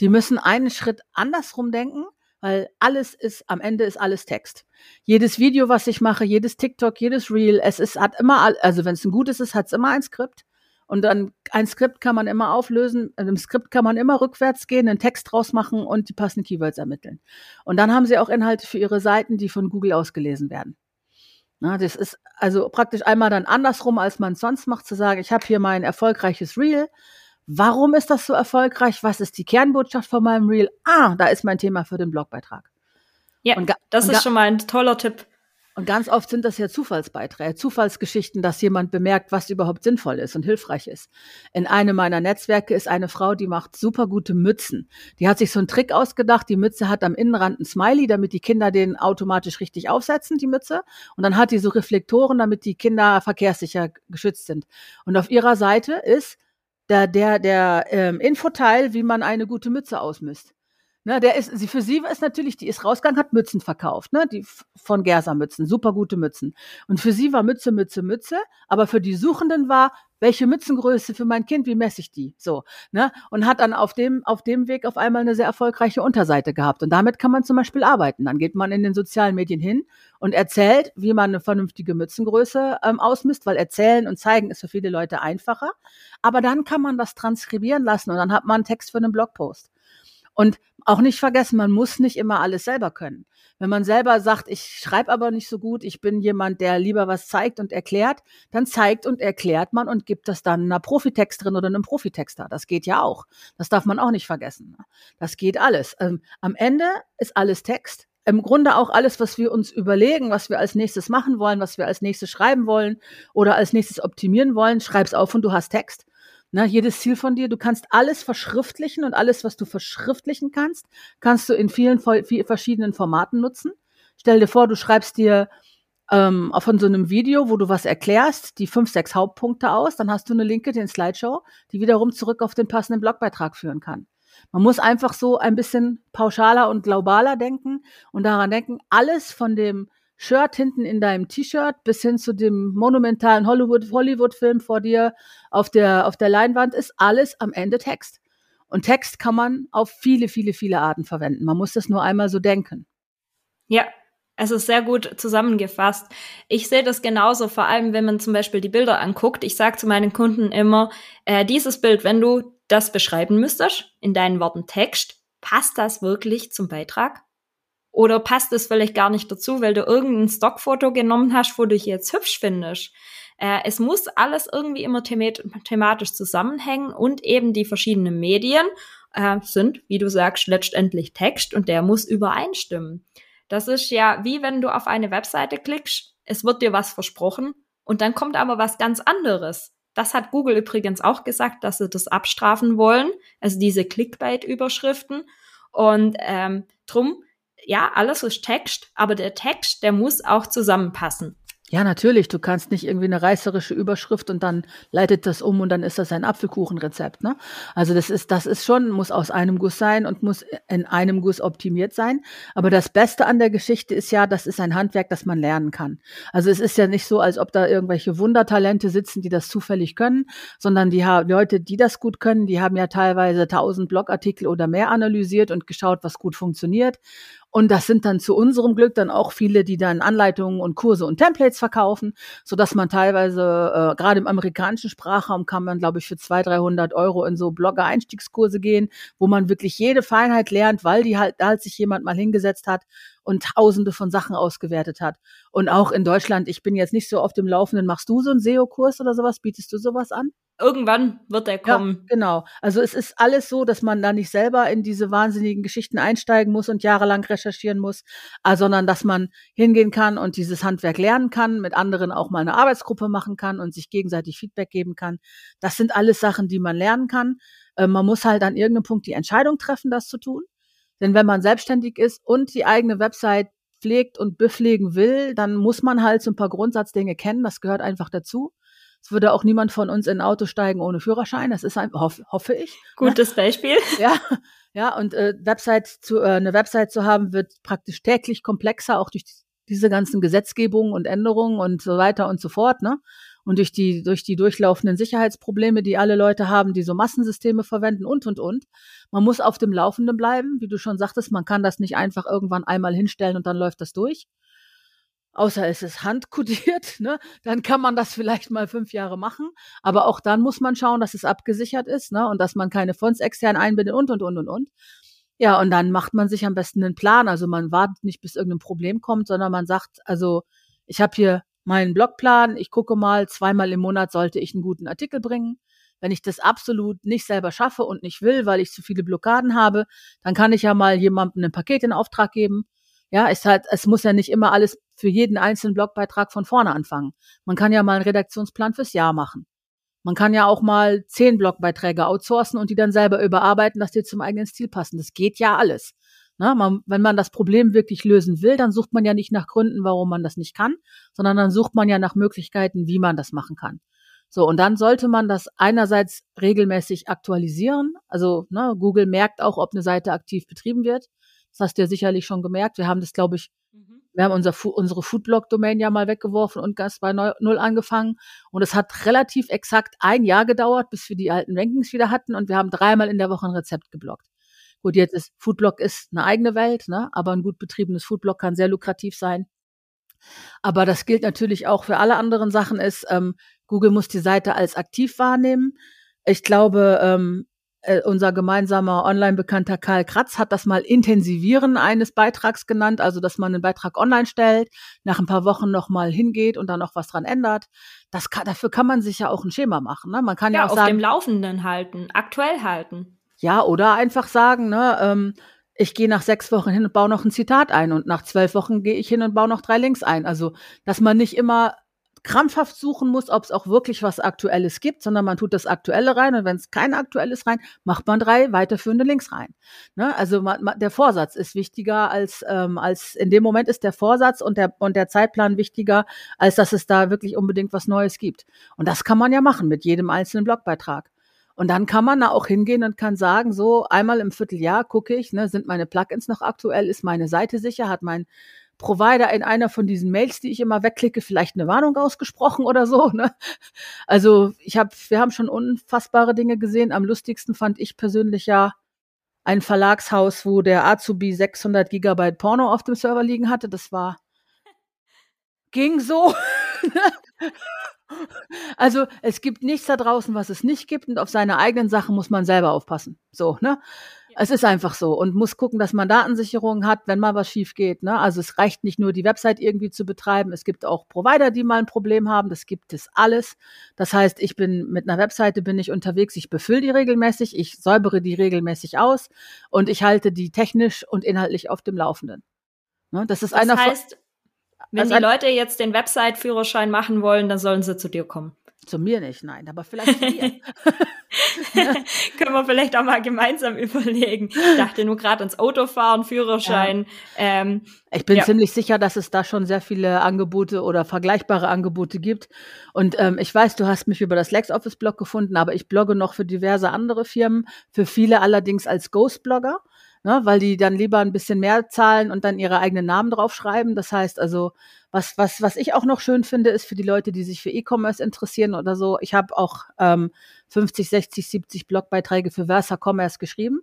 Die müssen einen Schritt andersrum denken, weil alles ist, am Ende ist alles Text. Jedes Video, was ich mache, jedes TikTok, jedes Reel, es ist, hat immer, also wenn es ein gutes ist, hat es immer ein Skript. Und dann ein Skript kann man immer auflösen. Einem Skript kann man immer rückwärts gehen, einen Text draus machen und die passenden Keywords ermitteln. Und dann haben sie auch Inhalte für ihre Seiten, die von Google ausgelesen werden. Na, das ist also praktisch einmal dann andersrum, als man es sonst macht, zu sagen, ich habe hier mein erfolgreiches Reel. Warum ist das so erfolgreich? Was ist die Kernbotschaft von meinem Reel? Ah, da ist mein Thema für den Blogbeitrag. Ja, das ist schon mal ein toller Tipp. Und ganz oft sind das ja Zufallsbeiträge, Zufallsgeschichten, dass jemand bemerkt, was überhaupt sinnvoll ist und hilfreich ist. In einem meiner Netzwerke ist eine Frau, die macht super gute Mützen. Die hat sich so einen Trick ausgedacht. Die Mütze hat am Innenrand ein Smiley, damit die Kinder den automatisch richtig aufsetzen, die Mütze. Und dann hat die so Reflektoren, damit die Kinder verkehrssicher geschützt sind. Und auf ihrer Seite ist der, der, der ähm, Infoteil, wie man eine gute Mütze ausmisst. Ne, der ist, sie, für sie ist natürlich, die ist rausgegangen, hat Mützen verkauft, ne, die von Gersa Mützen, super gute Mützen. Und für sie war Mütze, Mütze, Mütze, aber für die Suchenden war, welche Mützengröße für mein Kind, wie messe ich die? So, ne, und hat dann auf dem, auf dem Weg auf einmal eine sehr erfolgreiche Unterseite gehabt. Und damit kann man zum Beispiel arbeiten. Dann geht man in den sozialen Medien hin und erzählt, wie man eine vernünftige Mützengröße ähm, ausmisst, weil erzählen und zeigen ist für viele Leute einfacher. Aber dann kann man das transkribieren lassen und dann hat man einen Text für einen Blogpost. Und auch nicht vergessen, man muss nicht immer alles selber können. Wenn man selber sagt, ich schreibe aber nicht so gut, ich bin jemand, der lieber was zeigt und erklärt, dann zeigt und erklärt man und gibt das dann einer Profitexterin oder einem Profitexter. Das geht ja auch. Das darf man auch nicht vergessen. Das geht alles. Ähm, am Ende ist alles Text. Im Grunde auch alles, was wir uns überlegen, was wir als nächstes machen wollen, was wir als nächstes schreiben wollen oder als nächstes optimieren wollen, schreib's auf und du hast Text. Ne, jedes Ziel von dir, du kannst alles verschriftlichen und alles, was du verschriftlichen kannst, kannst du in vielen verschiedenen Formaten nutzen. Stell dir vor, du schreibst dir ähm, von so einem Video, wo du was erklärst, die fünf, sechs Hauptpunkte aus, dann hast du eine Linke, den Slideshow, die wiederum zurück auf den passenden Blogbeitrag führen kann. Man muss einfach so ein bisschen pauschaler und globaler denken und daran denken, alles von dem Shirt hinten in deinem T-Shirt bis hin zu dem monumentalen Hollywood, Hollywood-Film vor dir auf der, auf der Leinwand ist alles am Ende Text. Und Text kann man auf viele, viele, viele Arten verwenden. Man muss das nur einmal so denken. Ja, es ist sehr gut zusammengefasst. Ich sehe das genauso, vor allem wenn man zum Beispiel die Bilder anguckt. Ich sage zu meinen Kunden immer, äh, dieses Bild, wenn du das beschreiben müsstest, in deinen Worten Text, passt das wirklich zum Beitrag? Oder passt es vielleicht gar nicht dazu, weil du irgendein Stockfoto genommen hast, wo du dich jetzt hübsch findest? Äh, es muss alles irgendwie immer thematisch zusammenhängen und eben die verschiedenen Medien äh, sind, wie du sagst, letztendlich Text und der muss übereinstimmen. Das ist ja wie wenn du auf eine Webseite klickst, es wird dir was versprochen und dann kommt aber was ganz anderes. Das hat Google übrigens auch gesagt, dass sie das abstrafen wollen, also diese Clickbait-Überschriften. Und ähm, drum ja, alles ist Text, aber der Text, der muss auch zusammenpassen. Ja, natürlich. Du kannst nicht irgendwie eine reißerische Überschrift und dann leitet das um und dann ist das ein Apfelkuchenrezept. Ne? Also das ist, das ist schon, muss aus einem Guss sein und muss in einem Guss optimiert sein. Aber das Beste an der Geschichte ist ja, das ist ein Handwerk, das man lernen kann. Also es ist ja nicht so, als ob da irgendwelche Wundertalente sitzen, die das zufällig können, sondern die Leute, die das gut können, die haben ja teilweise tausend Blogartikel oder mehr analysiert und geschaut, was gut funktioniert und das sind dann zu unserem Glück dann auch viele, die dann Anleitungen und Kurse und Templates verkaufen, so dass man teilweise, äh, gerade im amerikanischen Sprachraum kann man, glaube ich, für 200, 300 Euro in so Blogger-Einstiegskurse gehen, wo man wirklich jede Feinheit lernt, weil die halt, da halt sich jemand mal hingesetzt hat und tausende von Sachen ausgewertet hat. Und auch in Deutschland, ich bin jetzt nicht so auf dem Laufenden, machst du so einen SEO-Kurs oder sowas? Bietest du sowas an? Irgendwann wird er kommen. Ja, genau. Also es ist alles so, dass man da nicht selber in diese wahnsinnigen Geschichten einsteigen muss und jahrelang recherchieren muss, äh, sondern dass man hingehen kann und dieses Handwerk lernen kann, mit anderen auch mal eine Arbeitsgruppe machen kann und sich gegenseitig Feedback geben kann. Das sind alles Sachen, die man lernen kann. Äh, man muss halt an irgendeinem Punkt die Entscheidung treffen, das zu tun. Denn wenn man selbstständig ist und die eigene Website pflegt und bepflegen will, dann muss man halt so ein paar Grundsatzdinge kennen. Das gehört einfach dazu. Es würde auch niemand von uns in ein Auto steigen ohne Führerschein. Das ist ein, hoff, hoffe ich. Ne? Gutes Beispiel. Ja, ja. Und äh, Website zu, äh, eine Website zu haben, wird praktisch täglich komplexer, auch durch diese ganzen Gesetzgebungen und Änderungen und so weiter und so fort. Ne? Und durch die durch die durchlaufenden Sicherheitsprobleme, die alle Leute haben, die so Massensysteme verwenden und und und. Man muss auf dem Laufenden bleiben, wie du schon sagtest. Man kann das nicht einfach irgendwann einmal hinstellen und dann läuft das durch außer es ist handkodiert, ne, dann kann man das vielleicht mal fünf Jahre machen. Aber auch dann muss man schauen, dass es abgesichert ist, ne, und dass man keine Fonds extern einbindet und, und, und, und, und. Ja, und dann macht man sich am besten einen Plan. Also man wartet nicht, bis irgendein Problem kommt, sondern man sagt, also ich habe hier meinen Blogplan, ich gucke mal, zweimal im Monat sollte ich einen guten Artikel bringen. Wenn ich das absolut nicht selber schaffe und nicht will, weil ich zu viele Blockaden habe, dann kann ich ja mal jemandem ein Paket in Auftrag geben ja, es halt, es muss ja nicht immer alles für jeden einzelnen Blogbeitrag von vorne anfangen. Man kann ja mal einen Redaktionsplan fürs Jahr machen. Man kann ja auch mal zehn Blogbeiträge outsourcen und die dann selber überarbeiten, dass die zum eigenen Stil passen. Das geht ja alles. Na, man, wenn man das Problem wirklich lösen will, dann sucht man ja nicht nach Gründen, warum man das nicht kann, sondern dann sucht man ja nach Möglichkeiten, wie man das machen kann. So, und dann sollte man das einerseits regelmäßig aktualisieren. Also ne, Google merkt auch, ob eine Seite aktiv betrieben wird. Das hast du ja sicherlich schon gemerkt. Wir haben das, glaube ich, mhm. wir haben unser, unsere Foodblog-Domain ja mal weggeworfen und ganz bei Null angefangen. Und es hat relativ exakt ein Jahr gedauert, bis wir die alten Rankings wieder hatten. Und wir haben dreimal in der Woche ein Rezept geblockt. Gut, jetzt ist Foodblog ist eine eigene Welt, ne? aber ein gut betriebenes Foodblog kann sehr lukrativ sein. Aber das gilt natürlich auch für alle anderen Sachen. Ist ähm, Google muss die Seite als aktiv wahrnehmen. Ich glaube, ähm, äh, unser gemeinsamer Online-Bekannter Karl Kratz hat das mal Intensivieren eines Beitrags genannt, also dass man einen Beitrag online stellt, nach ein paar Wochen nochmal hingeht und dann noch was dran ändert. Das kann, dafür kann man sich ja auch ein Schema machen. Ne? Man kann ja, ja auch auf sagen, dem Laufenden halten, aktuell halten. Ja, oder einfach sagen, ne, ähm, ich gehe nach sechs Wochen hin und baue noch ein Zitat ein und nach zwölf Wochen gehe ich hin und baue noch drei Links ein. Also, dass man nicht immer krampfhaft suchen muss, ob es auch wirklich was Aktuelles gibt, sondern man tut das Aktuelle rein und wenn es kein Aktuelles rein, macht man drei weiterführende Links rein. Ne? Also man, man, der Vorsatz ist wichtiger als ähm, als in dem Moment ist der Vorsatz und der und der Zeitplan wichtiger, als dass es da wirklich unbedingt was Neues gibt. Und das kann man ja machen mit jedem einzelnen Blogbeitrag. Und dann kann man da auch hingehen und kann sagen, so einmal im Vierteljahr gucke ich, ne, sind meine Plugins noch aktuell, ist meine Seite sicher, hat mein Provider in einer von diesen Mails, die ich immer wegklicke, vielleicht eine Warnung ausgesprochen oder so. Ne? Also ich habe, wir haben schon unfassbare Dinge gesehen. Am lustigsten fand ich persönlich ja ein Verlagshaus, wo der Azubi 600 Gigabyte Porno auf dem Server liegen hatte. Das war ging so. Also es gibt nichts da draußen, was es nicht gibt und auf seine eigenen Sachen muss man selber aufpassen. So, ne? Es ist einfach so und muss gucken, dass man Datensicherung hat, wenn mal was schief geht. Ne? Also es reicht nicht nur, die Website irgendwie zu betreiben. Es gibt auch Provider, die mal ein Problem haben. Das gibt es alles. Das heißt, ich bin mit einer Webseite bin ich unterwegs. Ich befülle die regelmäßig, ich säubere die regelmäßig aus und ich halte die technisch und inhaltlich auf dem Laufenden. Ne? Das ist das einer heißt, wenn die Leute jetzt den Website-Führerschein machen wollen, dann sollen sie zu dir kommen. Zu mir nicht, nein, aber vielleicht zu dir. Können wir vielleicht auch mal gemeinsam überlegen. Ich dachte nur gerade ans Autofahren, Führerschein. Ja. Ähm, ich bin ja. ziemlich sicher, dass es da schon sehr viele Angebote oder vergleichbare Angebote gibt. Und ähm, ich weiß, du hast mich über das LexOffice-Blog gefunden, aber ich blogge noch für diverse andere Firmen, für viele allerdings als Ghost-Blogger ne, weil die dann lieber ein bisschen mehr zahlen und dann ihre eigenen Namen draufschreiben. Das heißt also, was, was, was ich auch noch schön finde, ist für die Leute, die sich für E-Commerce interessieren oder so. Ich habe auch ähm, 50, 60, 70 Blogbeiträge für Versa Commerce geschrieben.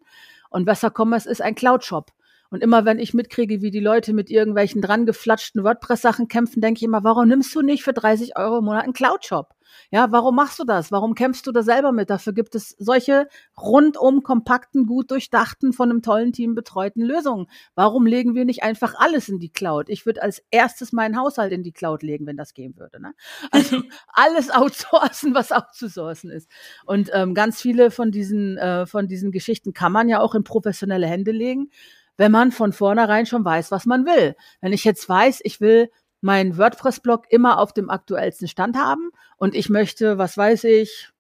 Und Versa Commerce ist ein Cloud-Shop. Und immer wenn ich mitkriege, wie die Leute mit irgendwelchen dran geflatschten WordPress-Sachen kämpfen, denke ich immer, warum nimmst du nicht für 30 Euro im Monat einen Cloud-Shop? Ja, warum machst du das? Warum kämpfst du da selber mit? Dafür gibt es solche rundum kompakten, gut durchdachten, von einem tollen Team betreuten Lösungen. Warum legen wir nicht einfach alles in die Cloud? Ich würde als erstes meinen Haushalt in die Cloud legen, wenn das gehen würde. Ne? Also alles outsourcen, was outzusourcen ist. Und ähm, ganz viele von diesen, äh, von diesen Geschichten kann man ja auch in professionelle Hände legen wenn man von vornherein schon weiß, was man will. Wenn ich jetzt weiß, ich will meinen WordPress-Blog immer auf dem aktuellsten Stand haben und ich möchte, was weiß ich,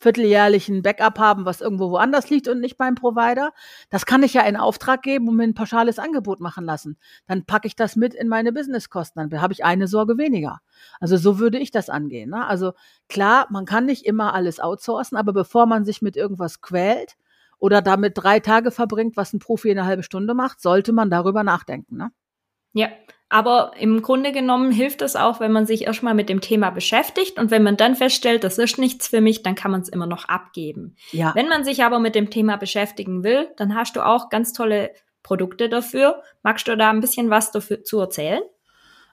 vierteljährlichen Backup haben, was irgendwo woanders liegt und nicht beim Provider. Das kann ich ja in Auftrag geben und mir ein pauschales Angebot machen lassen. Dann packe ich das mit in meine Businesskosten. Dann habe ich eine Sorge weniger. Also so würde ich das angehen. Ne? Also klar, man kann nicht immer alles outsourcen, aber bevor man sich mit irgendwas quält, oder damit drei Tage verbringt, was ein Profi in einer halben Stunde macht, sollte man darüber nachdenken. Ne? Ja, aber im Grunde genommen hilft es auch, wenn man sich erstmal mit dem Thema beschäftigt und wenn man dann feststellt, das ist nichts für mich, dann kann man es immer noch abgeben. Ja. Wenn man sich aber mit dem Thema beschäftigen will, dann hast du auch ganz tolle Produkte dafür. Magst du da ein bisschen was dafür zu erzählen?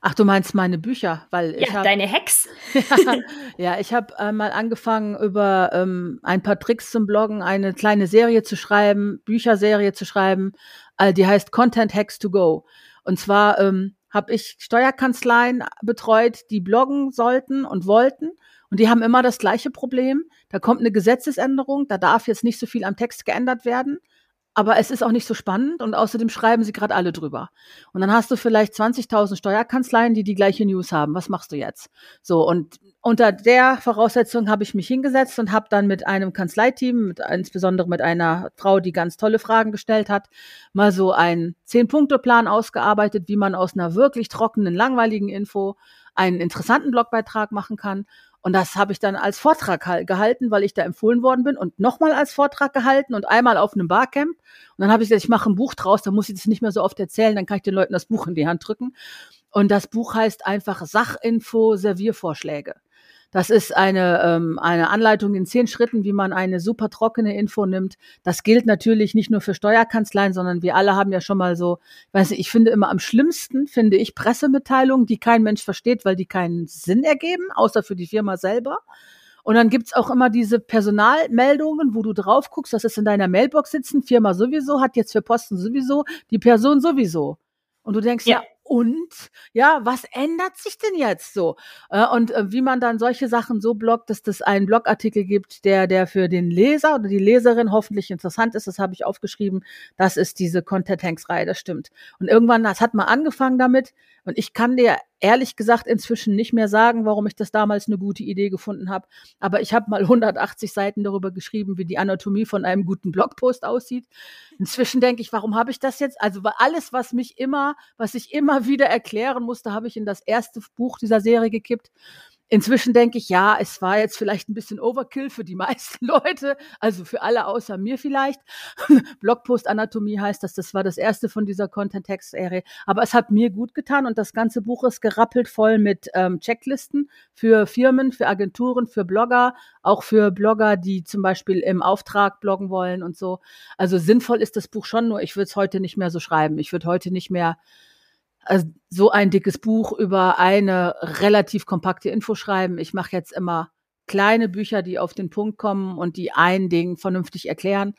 Ach, du meinst meine Bücher, weil ich ja, hab, deine Hacks. ja, ich habe äh, mal angefangen über ähm, ein paar Tricks zum Bloggen, eine kleine Serie zu schreiben, Bücherserie zu schreiben, äh, die heißt Content Hacks to Go. Und zwar ähm, habe ich Steuerkanzleien betreut, die bloggen sollten und wollten. Und die haben immer das gleiche Problem. Da kommt eine Gesetzesänderung, da darf jetzt nicht so viel am Text geändert werden aber es ist auch nicht so spannend und außerdem schreiben sie gerade alle drüber. Und dann hast du vielleicht 20.000 Steuerkanzleien, die die gleiche News haben. Was machst du jetzt? So und unter der Voraussetzung habe ich mich hingesetzt und habe dann mit einem Kanzleiteam, mit, insbesondere mit einer Frau, die ganz tolle Fragen gestellt hat, mal so einen Zehn-Punkte-Plan ausgearbeitet, wie man aus einer wirklich trockenen, langweiligen Info einen interessanten Blogbeitrag machen kann. Und das habe ich dann als Vortrag gehalten, weil ich da empfohlen worden bin und nochmal als Vortrag gehalten und einmal auf einem Barcamp. Und dann habe ich gesagt, ich mache ein Buch draus, da muss ich das nicht mehr so oft erzählen, dann kann ich den Leuten das Buch in die Hand drücken. Und das Buch heißt einfach Sachinfo Serviervorschläge. Das ist eine, ähm, eine Anleitung in zehn Schritten, wie man eine super trockene Info nimmt. Das gilt natürlich nicht nur für Steuerkanzleien, sondern wir alle haben ja schon mal so, ich weiß nicht, ich finde immer am schlimmsten, finde ich Pressemitteilungen, die kein Mensch versteht, weil die keinen Sinn ergeben, außer für die Firma selber. Und dann gibt's auch immer diese Personalmeldungen, wo du drauf guckst, das ist in deiner Mailbox sitzen, Firma sowieso, hat jetzt für Posten sowieso, die Person sowieso. Und du denkst, ja, ja und ja, was ändert sich denn jetzt so? Äh, und äh, wie man dann solche Sachen so bloggt, dass das einen Blogartikel gibt, der, der für den Leser oder die Leserin hoffentlich interessant ist, das habe ich aufgeschrieben. Das ist diese Content Tanks Reihe, das stimmt. Und irgendwann, das hat mal angefangen damit. Und ich kann dir ehrlich gesagt inzwischen nicht mehr sagen, warum ich das damals eine gute Idee gefunden habe. Aber ich habe mal 180 Seiten darüber geschrieben, wie die Anatomie von einem guten Blogpost aussieht. Inzwischen denke ich, warum habe ich das jetzt? Also alles, was mich immer, was ich immer wieder erklären musste, habe ich in das erste Buch dieser Serie gekippt. Inzwischen denke ich, ja, es war jetzt vielleicht ein bisschen Overkill für die meisten Leute, also für alle außer mir vielleicht. Blogpost Anatomie heißt das, das war das erste von dieser Content-Text-Serie. Aber es hat mir gut getan und das ganze Buch ist gerappelt voll mit ähm, Checklisten für Firmen, für Agenturen, für Blogger, auch für Blogger, die zum Beispiel im Auftrag bloggen wollen und so. Also sinnvoll ist das Buch schon, nur ich würde es heute nicht mehr so schreiben. Ich würde heute nicht mehr also so ein dickes Buch über eine relativ kompakte Info schreiben. Ich mache jetzt immer kleine Bücher, die auf den Punkt kommen und die ein Ding vernünftig erklären.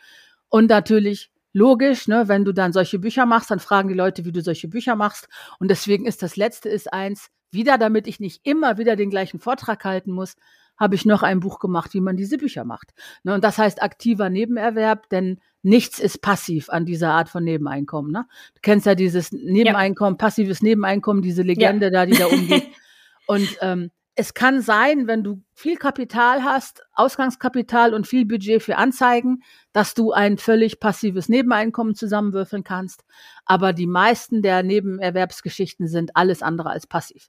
Und natürlich logisch, ne, wenn du dann solche Bücher machst, dann fragen die Leute, wie du solche Bücher machst. Und deswegen ist das letzte ist eins, wieder damit ich nicht immer wieder den gleichen Vortrag halten muss, habe ich noch ein Buch gemacht, wie man diese Bücher macht. Ne, und das heißt aktiver Nebenerwerb, denn nichts ist passiv an dieser Art von Nebeneinkommen. Ne? Du kennst ja dieses Nebeneinkommen, ja. passives Nebeneinkommen, diese Legende ja. da, die da umgeht. und ähm, es kann sein, wenn du viel Kapital hast, Ausgangskapital und viel Budget für Anzeigen, dass du ein völlig passives Nebeneinkommen zusammenwürfeln kannst. Aber die meisten der Nebenerwerbsgeschichten sind alles andere als passiv.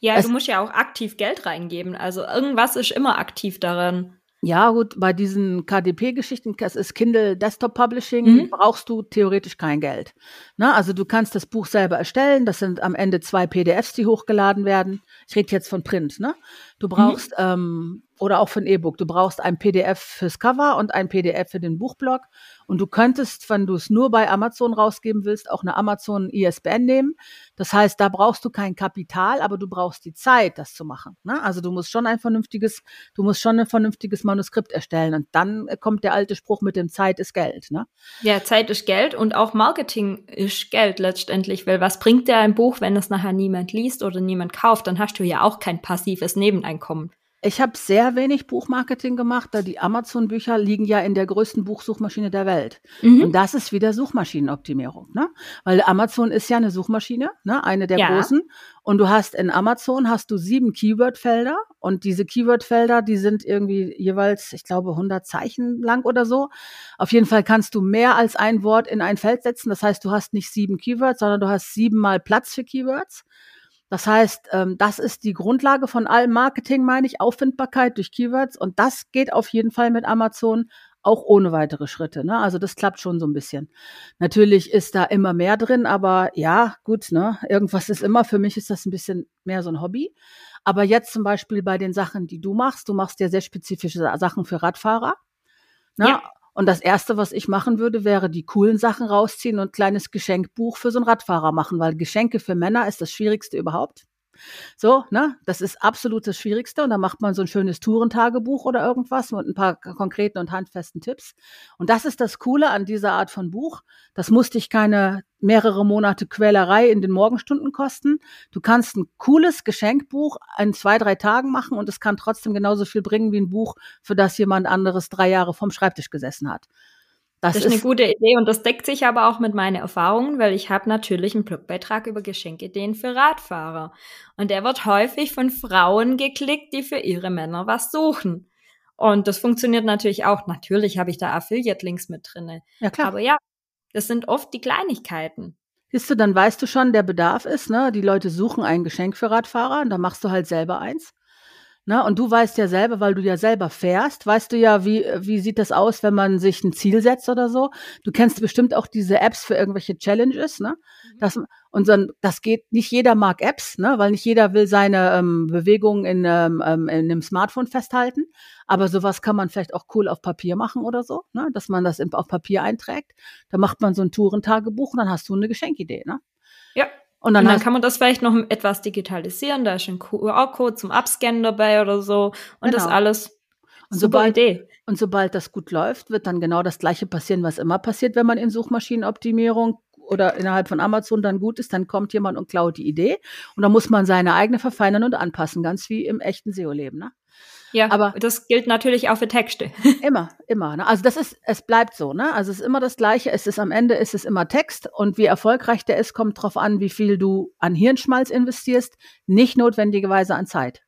Ja, es, du musst ja auch aktiv Geld reingeben. Also irgendwas ist immer aktiv daran. Ja, gut, bei diesen KDP-Geschichten, das ist Kindle Desktop Publishing, mhm. brauchst du theoretisch kein Geld. Na, also du kannst das Buch selber erstellen, das sind am Ende zwei PDFs, die hochgeladen werden. Ich rede jetzt von Print, ne? Du brauchst, mhm. ähm, oder auch für ein E-Book, du brauchst ein PDF fürs Cover und ein PDF für den Buchblog und du könntest, wenn du es nur bei Amazon rausgeben willst, auch eine Amazon ISBN nehmen. Das heißt, da brauchst du kein Kapital, aber du brauchst die Zeit, das zu machen. Ne? Also du musst schon ein vernünftiges, du musst schon ein vernünftiges Manuskript erstellen. Und dann kommt der alte Spruch mit dem Zeit ist Geld. Ne? Ja, Zeit ist Geld und auch Marketing ist Geld letztendlich, weil was bringt dir ein Buch, wenn es nachher niemand liest oder niemand kauft? Dann hast du ja auch kein passives Nebeneinkommen. Ich habe sehr wenig Buchmarketing gemacht, da die Amazon-Bücher liegen ja in der größten Buchsuchmaschine der Welt. Mhm. Und das ist wieder Suchmaschinenoptimierung, ne? Weil Amazon ist ja eine Suchmaschine, ne? Eine der ja. großen. Und du hast in Amazon hast du sieben Keyword-Felder und diese Keyword-Felder, die sind irgendwie jeweils, ich glaube, 100 Zeichen lang oder so. Auf jeden Fall kannst du mehr als ein Wort in ein Feld setzen. Das heißt, du hast nicht sieben Keywords, sondern du hast siebenmal Platz für Keywords. Das heißt, ähm, das ist die Grundlage von allem Marketing, meine ich, Auffindbarkeit durch Keywords. Und das geht auf jeden Fall mit Amazon auch ohne weitere Schritte. Ne? Also das klappt schon so ein bisschen. Natürlich ist da immer mehr drin, aber ja, gut, ne? Irgendwas ist immer. Für mich ist das ein bisschen mehr so ein Hobby. Aber jetzt zum Beispiel bei den Sachen, die du machst, du machst ja sehr spezifische Sachen für Radfahrer. Ne? Ja. Und das erste, was ich machen würde, wäre die coolen Sachen rausziehen und ein kleines Geschenkbuch für so einen Radfahrer machen, weil Geschenke für Männer ist das Schwierigste überhaupt. So, ne, das ist absolut das Schwierigste. Und da macht man so ein schönes Tourentagebuch oder irgendwas mit ein paar konkreten und handfesten Tipps. Und das ist das Coole an dieser Art von Buch. Das muss dich keine mehrere Monate Quälerei in den Morgenstunden kosten. Du kannst ein cooles Geschenkbuch in zwei, drei Tagen machen und es kann trotzdem genauso viel bringen wie ein Buch, für das jemand anderes drei Jahre vom Schreibtisch gesessen hat. Das, das ist, eine gute Idee und das deckt sich aber auch mit meinen Erfahrungen, weil ich habe natürlich einen Blogbeitrag über Geschenkideen für Radfahrer. Und der wird häufig von Frauen geklickt, die für ihre Männer was suchen. Und das funktioniert natürlich auch. Natürlich habe ich da Affiliate-Links mit drinne. Ja, klar. Aber ja, das sind oft die Kleinigkeiten. Siehst du, dann weißt du schon, der Bedarf ist, ne? Die Leute suchen ein Geschenk für Radfahrer und dann machst du halt selber eins. Ne? Und du weißt ja selber, weil du ja selber fährst, weißt du ja, wie, wie sieht das aus, wenn man sich ein Ziel setzt oder so. Du kennst bestimmt auch diese Apps für irgendwelche Challenges, ne? Mhm. Das, und so, das geht, nicht jeder mag Apps, ne? weil nicht jeder will seine ähm, Bewegungen in, ähm, ähm, in einem Smartphone festhalten. Aber sowas kann man vielleicht auch cool auf Papier machen oder so, ne? dass man das auf Papier einträgt. Da macht man so ein Tourentagebuch und dann hast du eine Geschenkidee. Ne? Ja, und dann, und dann kann man das vielleicht noch etwas digitalisieren. Da ist ein QR-Code zum Abscannen dabei oder so. Und genau. das alles. Und sobald, Idee. und sobald das gut läuft, wird dann genau das Gleiche passieren, was immer passiert, wenn man in Suchmaschinenoptimierung oder innerhalb von Amazon dann gut ist, dann kommt jemand und klaut die Idee. Und dann muss man seine eigene verfeinern und anpassen, ganz wie im echten SEO-Leben. Ne? Ja, aber das gilt natürlich auch für Texte. Immer, immer. Ne? Also das ist, es bleibt so, ne? Also es ist immer das Gleiche. Es ist am Ende ist es immer Text und wie erfolgreich der ist, kommt drauf an, wie viel du an Hirnschmalz investierst, nicht notwendigerweise an Zeit.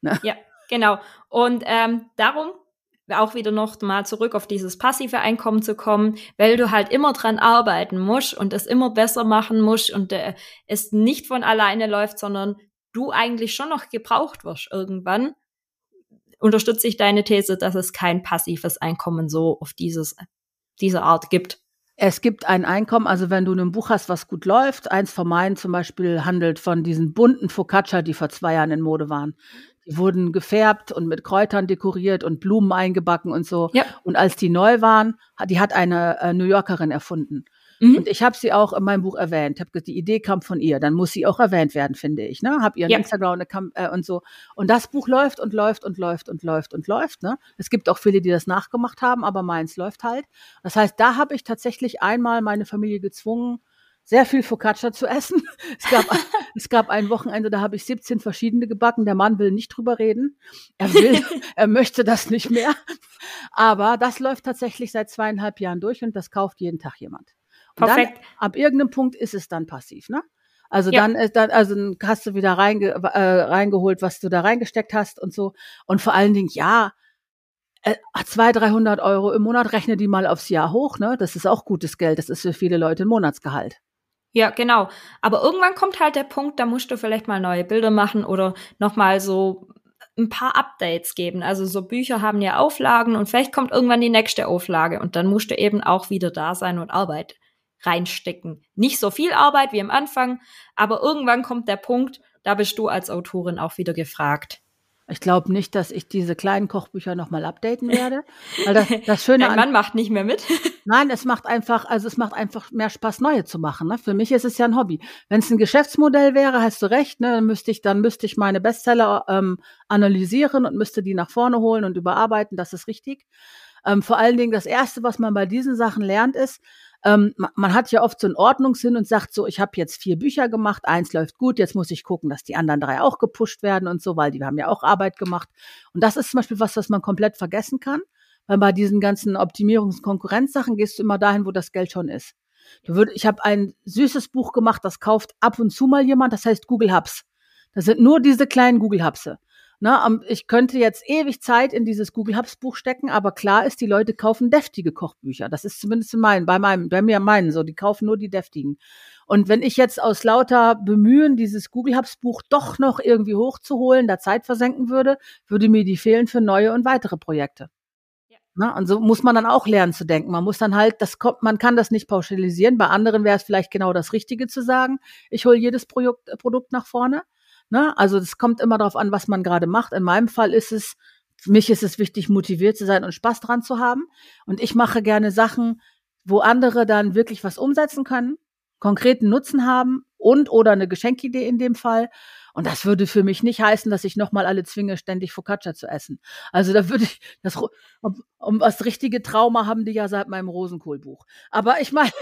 Ne? Ja, genau. Und ähm, darum auch wieder noch mal zurück auf dieses passive Einkommen zu kommen, weil du halt immer dran arbeiten musst und es immer besser machen musst und äh, es nicht von alleine läuft, sondern du eigentlich schon noch gebraucht wirst irgendwann, unterstütze ich deine These, dass es kein passives Einkommen so auf dieses, diese Art gibt. Es gibt ein Einkommen, also wenn du ein Buch hast, was gut läuft, eins von meinen zum Beispiel handelt von diesen bunten Focaccia, die vor zwei Jahren in Mode waren. Die wurden gefärbt und mit Kräutern dekoriert und Blumen eingebacken und so. Ja. Und als die neu waren, die hat eine äh, New Yorkerin erfunden. Mhm. Und ich habe sie auch in meinem Buch erwähnt. Hab die Idee kam von ihr. Dann muss sie auch erwähnt werden, finde ich. Ne? Hab ihren ja. Instagram-Account äh, und so. Und das Buch läuft und läuft und läuft und läuft und läuft. Ne? Es gibt auch viele, die das nachgemacht haben, aber meins läuft halt. Das heißt, da habe ich tatsächlich einmal meine Familie gezwungen, sehr viel Focaccia zu essen. Es gab, es gab ein Wochenende, da habe ich 17 verschiedene gebacken. Der Mann will nicht drüber reden. Er will, er möchte das nicht mehr. Aber das läuft tatsächlich seit zweieinhalb Jahren durch und das kauft jeden Tag jemand. Perfekt. Dann, ab irgendeinem Punkt ist es dann passiv, ne? Also ja. dann ist dann, also hast du wieder reinge, äh, reingeholt, was du da reingesteckt hast und so. Und vor allen Dingen, ja, äh, 200, 300 Euro im Monat, rechne die mal aufs Jahr hoch, ne? Das ist auch gutes Geld. Das ist für viele Leute ein Monatsgehalt. Ja, genau. Aber irgendwann kommt halt der Punkt, da musst du vielleicht mal neue Bilder machen oder nochmal so ein paar Updates geben. Also so Bücher haben ja Auflagen und vielleicht kommt irgendwann die nächste Auflage und dann musst du eben auch wieder da sein und Arbeit reinstecken. Nicht so viel Arbeit wie am Anfang, aber irgendwann kommt der Punkt, da bist du als Autorin auch wieder gefragt. Ich glaube nicht, dass ich diese kleinen Kochbücher nochmal updaten werde. Weil das, das Schöne Dein Mann macht nicht mehr mit. Nein, es macht einfach, also es macht einfach mehr Spaß, neue zu machen. Ne? Für mich ist es ja ein Hobby. Wenn es ein Geschäftsmodell wäre, hast du recht, ne? dann müsste ich, dann müsste ich meine Bestseller ähm, analysieren und müsste die nach vorne holen und überarbeiten. Das ist richtig. Ähm, vor allen Dingen das erste, was man bei diesen Sachen lernt, ist, ähm, man hat ja oft so einen Ordnungssinn und sagt so, ich habe jetzt vier Bücher gemacht, eins läuft gut, jetzt muss ich gucken, dass die anderen drei auch gepusht werden und so, weil die haben ja auch Arbeit gemacht. Und das ist zum Beispiel was, was man komplett vergessen kann, weil bei diesen ganzen Optimierungs- und Konkurrenzsachen gehst du immer dahin, wo das Geld schon ist. Würd, ich habe ein süßes Buch gemacht, das kauft ab und zu mal jemand, das heißt Google Hubs. Das sind nur diese kleinen Google Hubse. Ne, ich könnte jetzt ewig Zeit in dieses Google Hubs Buch stecken, aber klar ist, die Leute kaufen deftige Kochbücher. Das ist zumindest in meinen, bei meinem, bei mir meinen so. Die kaufen nur die deftigen. Und wenn ich jetzt aus lauter Bemühen dieses Google Hubs Buch doch noch irgendwie hochzuholen, da Zeit versenken würde, würde mir die fehlen für neue und weitere Projekte. Ja. Ne, und so muss man dann auch lernen zu denken. Man muss dann halt, das kommt, man kann das nicht pauschalisieren. Bei anderen wäre es vielleicht genau das Richtige zu sagen. Ich hole jedes Produkt, Produkt nach vorne. Ne? Also es kommt immer darauf an, was man gerade macht. In meinem Fall ist es, für mich ist es wichtig, motiviert zu sein und Spaß dran zu haben. Und ich mache gerne Sachen, wo andere dann wirklich was umsetzen können, konkreten Nutzen haben und oder eine Geschenkidee in dem Fall. Und das würde für mich nicht heißen, dass ich nochmal alle zwinge, ständig Focaccia zu essen. Also da würde ich, das, um, um das richtige Trauma haben die ja seit meinem Rosenkohlbuch. Aber ich meine,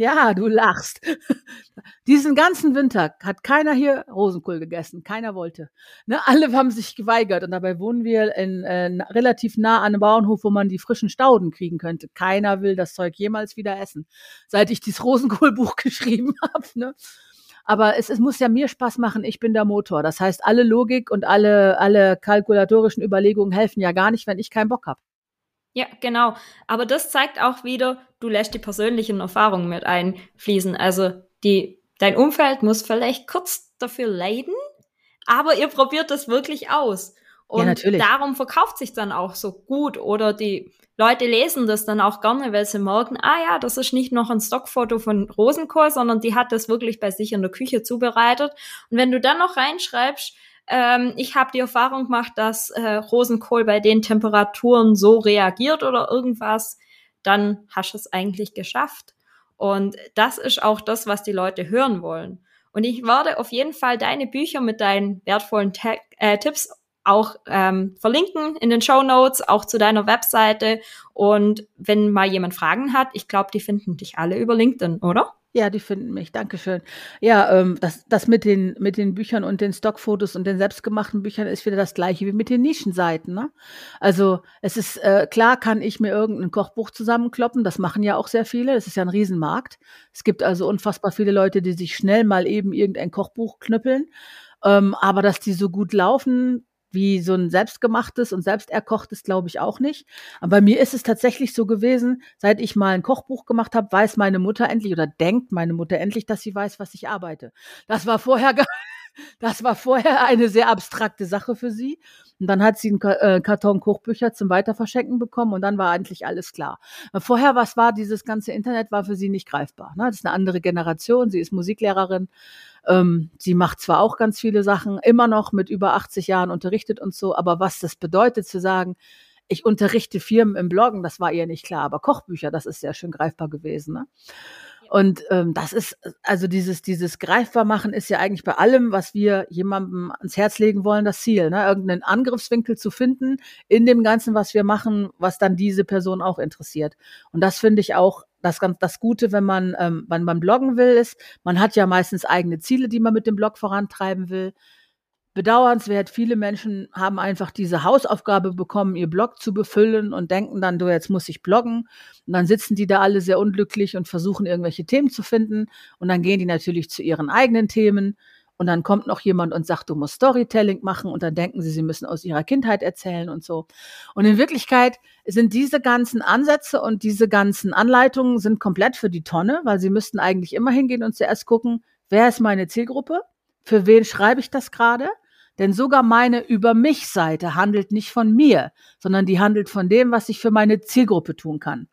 ja, du lachst. Diesen ganzen Winter hat keiner hier Rosenkohl gegessen. Keiner wollte. Ne, alle haben sich geweigert. Und dabei wohnen wir in, äh, relativ nah an einem Bauernhof, wo man die frischen Stauden kriegen könnte. Keiner will das Zeug jemals wieder essen. Seit ich dieses Rosenkohlbuch geschrieben habe. Ne? Aber es, es muss ja mir Spaß machen. Ich bin der Motor. Das heißt, alle Logik und alle, alle kalkulatorischen Überlegungen helfen ja gar nicht, wenn ich keinen Bock habe. Ja, genau. Aber das zeigt auch wieder, du lässt die persönlichen Erfahrungen mit einfließen. Also die, dein Umfeld muss vielleicht kurz dafür leiden, aber ihr probiert das wirklich aus. Und ja, darum verkauft sich dann auch so gut oder die Leute lesen das dann auch gerne, weil sie merken, ah ja, das ist nicht noch ein Stockfoto von Rosenkohl, sondern die hat das wirklich bei sich in der Küche zubereitet. Und wenn du dann noch reinschreibst, ähm, ich habe die Erfahrung gemacht, dass äh, Rosenkohl bei den Temperaturen so reagiert oder irgendwas, dann hast du es eigentlich geschafft. Und das ist auch das, was die Leute hören wollen. Und ich werde auf jeden Fall deine Bücher mit deinen wertvollen Te äh, Tipps auch ähm, verlinken in den Show Notes, auch zu deiner Webseite. Und wenn mal jemand Fragen hat, ich glaube, die finden dich alle über LinkedIn, oder? Ja, die finden mich. Dankeschön. Ja, ähm, das, das mit den, mit den Büchern und den Stockfotos und den selbstgemachten Büchern ist wieder das gleiche wie mit den Nischenseiten. Ne? Also es ist äh, klar, kann ich mir irgendein Kochbuch zusammenkloppen. Das machen ja auch sehr viele. Das ist ja ein Riesenmarkt. Es gibt also unfassbar viele Leute, die sich schnell mal eben irgendein Kochbuch knüppeln. Ähm, aber dass die so gut laufen, wie so ein selbstgemachtes und selbst erkochtes, glaube ich auch nicht. Aber bei mir ist es tatsächlich so gewesen, seit ich mal ein Kochbuch gemacht habe, weiß meine Mutter endlich oder denkt meine Mutter endlich, dass sie weiß, was ich arbeite. Das war vorher gar das war vorher eine sehr abstrakte Sache für sie. Und dann hat sie einen äh, Karton Kochbücher zum Weiterverschenken bekommen und dann war eigentlich alles klar. Vorher, was war dieses ganze Internet, war für sie nicht greifbar. Ne? Das ist eine andere Generation. Sie ist Musiklehrerin. Ähm, sie macht zwar auch ganz viele Sachen, immer noch mit über 80 Jahren unterrichtet und so, aber was das bedeutet zu sagen, ich unterrichte Firmen im Bloggen, das war ihr nicht klar, aber Kochbücher, das ist sehr schön greifbar gewesen. Ne? Und ähm, das ist, also dieses, dieses greifbar machen ist ja eigentlich bei allem, was wir jemandem ans Herz legen wollen, das Ziel, ne? irgendeinen Angriffswinkel zu finden in dem Ganzen, was wir machen, was dann diese Person auch interessiert. Und das finde ich auch das ganz das Gute, wenn man, ähm, wenn man bloggen will, ist, man hat ja meistens eigene Ziele, die man mit dem Blog vorantreiben will bedauernswert, viele Menschen haben einfach diese Hausaufgabe bekommen, ihr Blog zu befüllen und denken dann, du, jetzt muss ich bloggen. Und dann sitzen die da alle sehr unglücklich und versuchen irgendwelche Themen zu finden. Und dann gehen die natürlich zu ihren eigenen Themen. Und dann kommt noch jemand und sagt, du musst Storytelling machen. Und dann denken sie, sie müssen aus ihrer Kindheit erzählen und so. Und in Wirklichkeit sind diese ganzen Ansätze und diese ganzen Anleitungen sind komplett für die Tonne, weil sie müssten eigentlich immer hingehen und zuerst gucken, wer ist meine Zielgruppe? Für wen schreibe ich das gerade? Denn sogar meine Über mich Seite handelt nicht von mir, sondern die handelt von dem, was ich für meine Zielgruppe tun kann.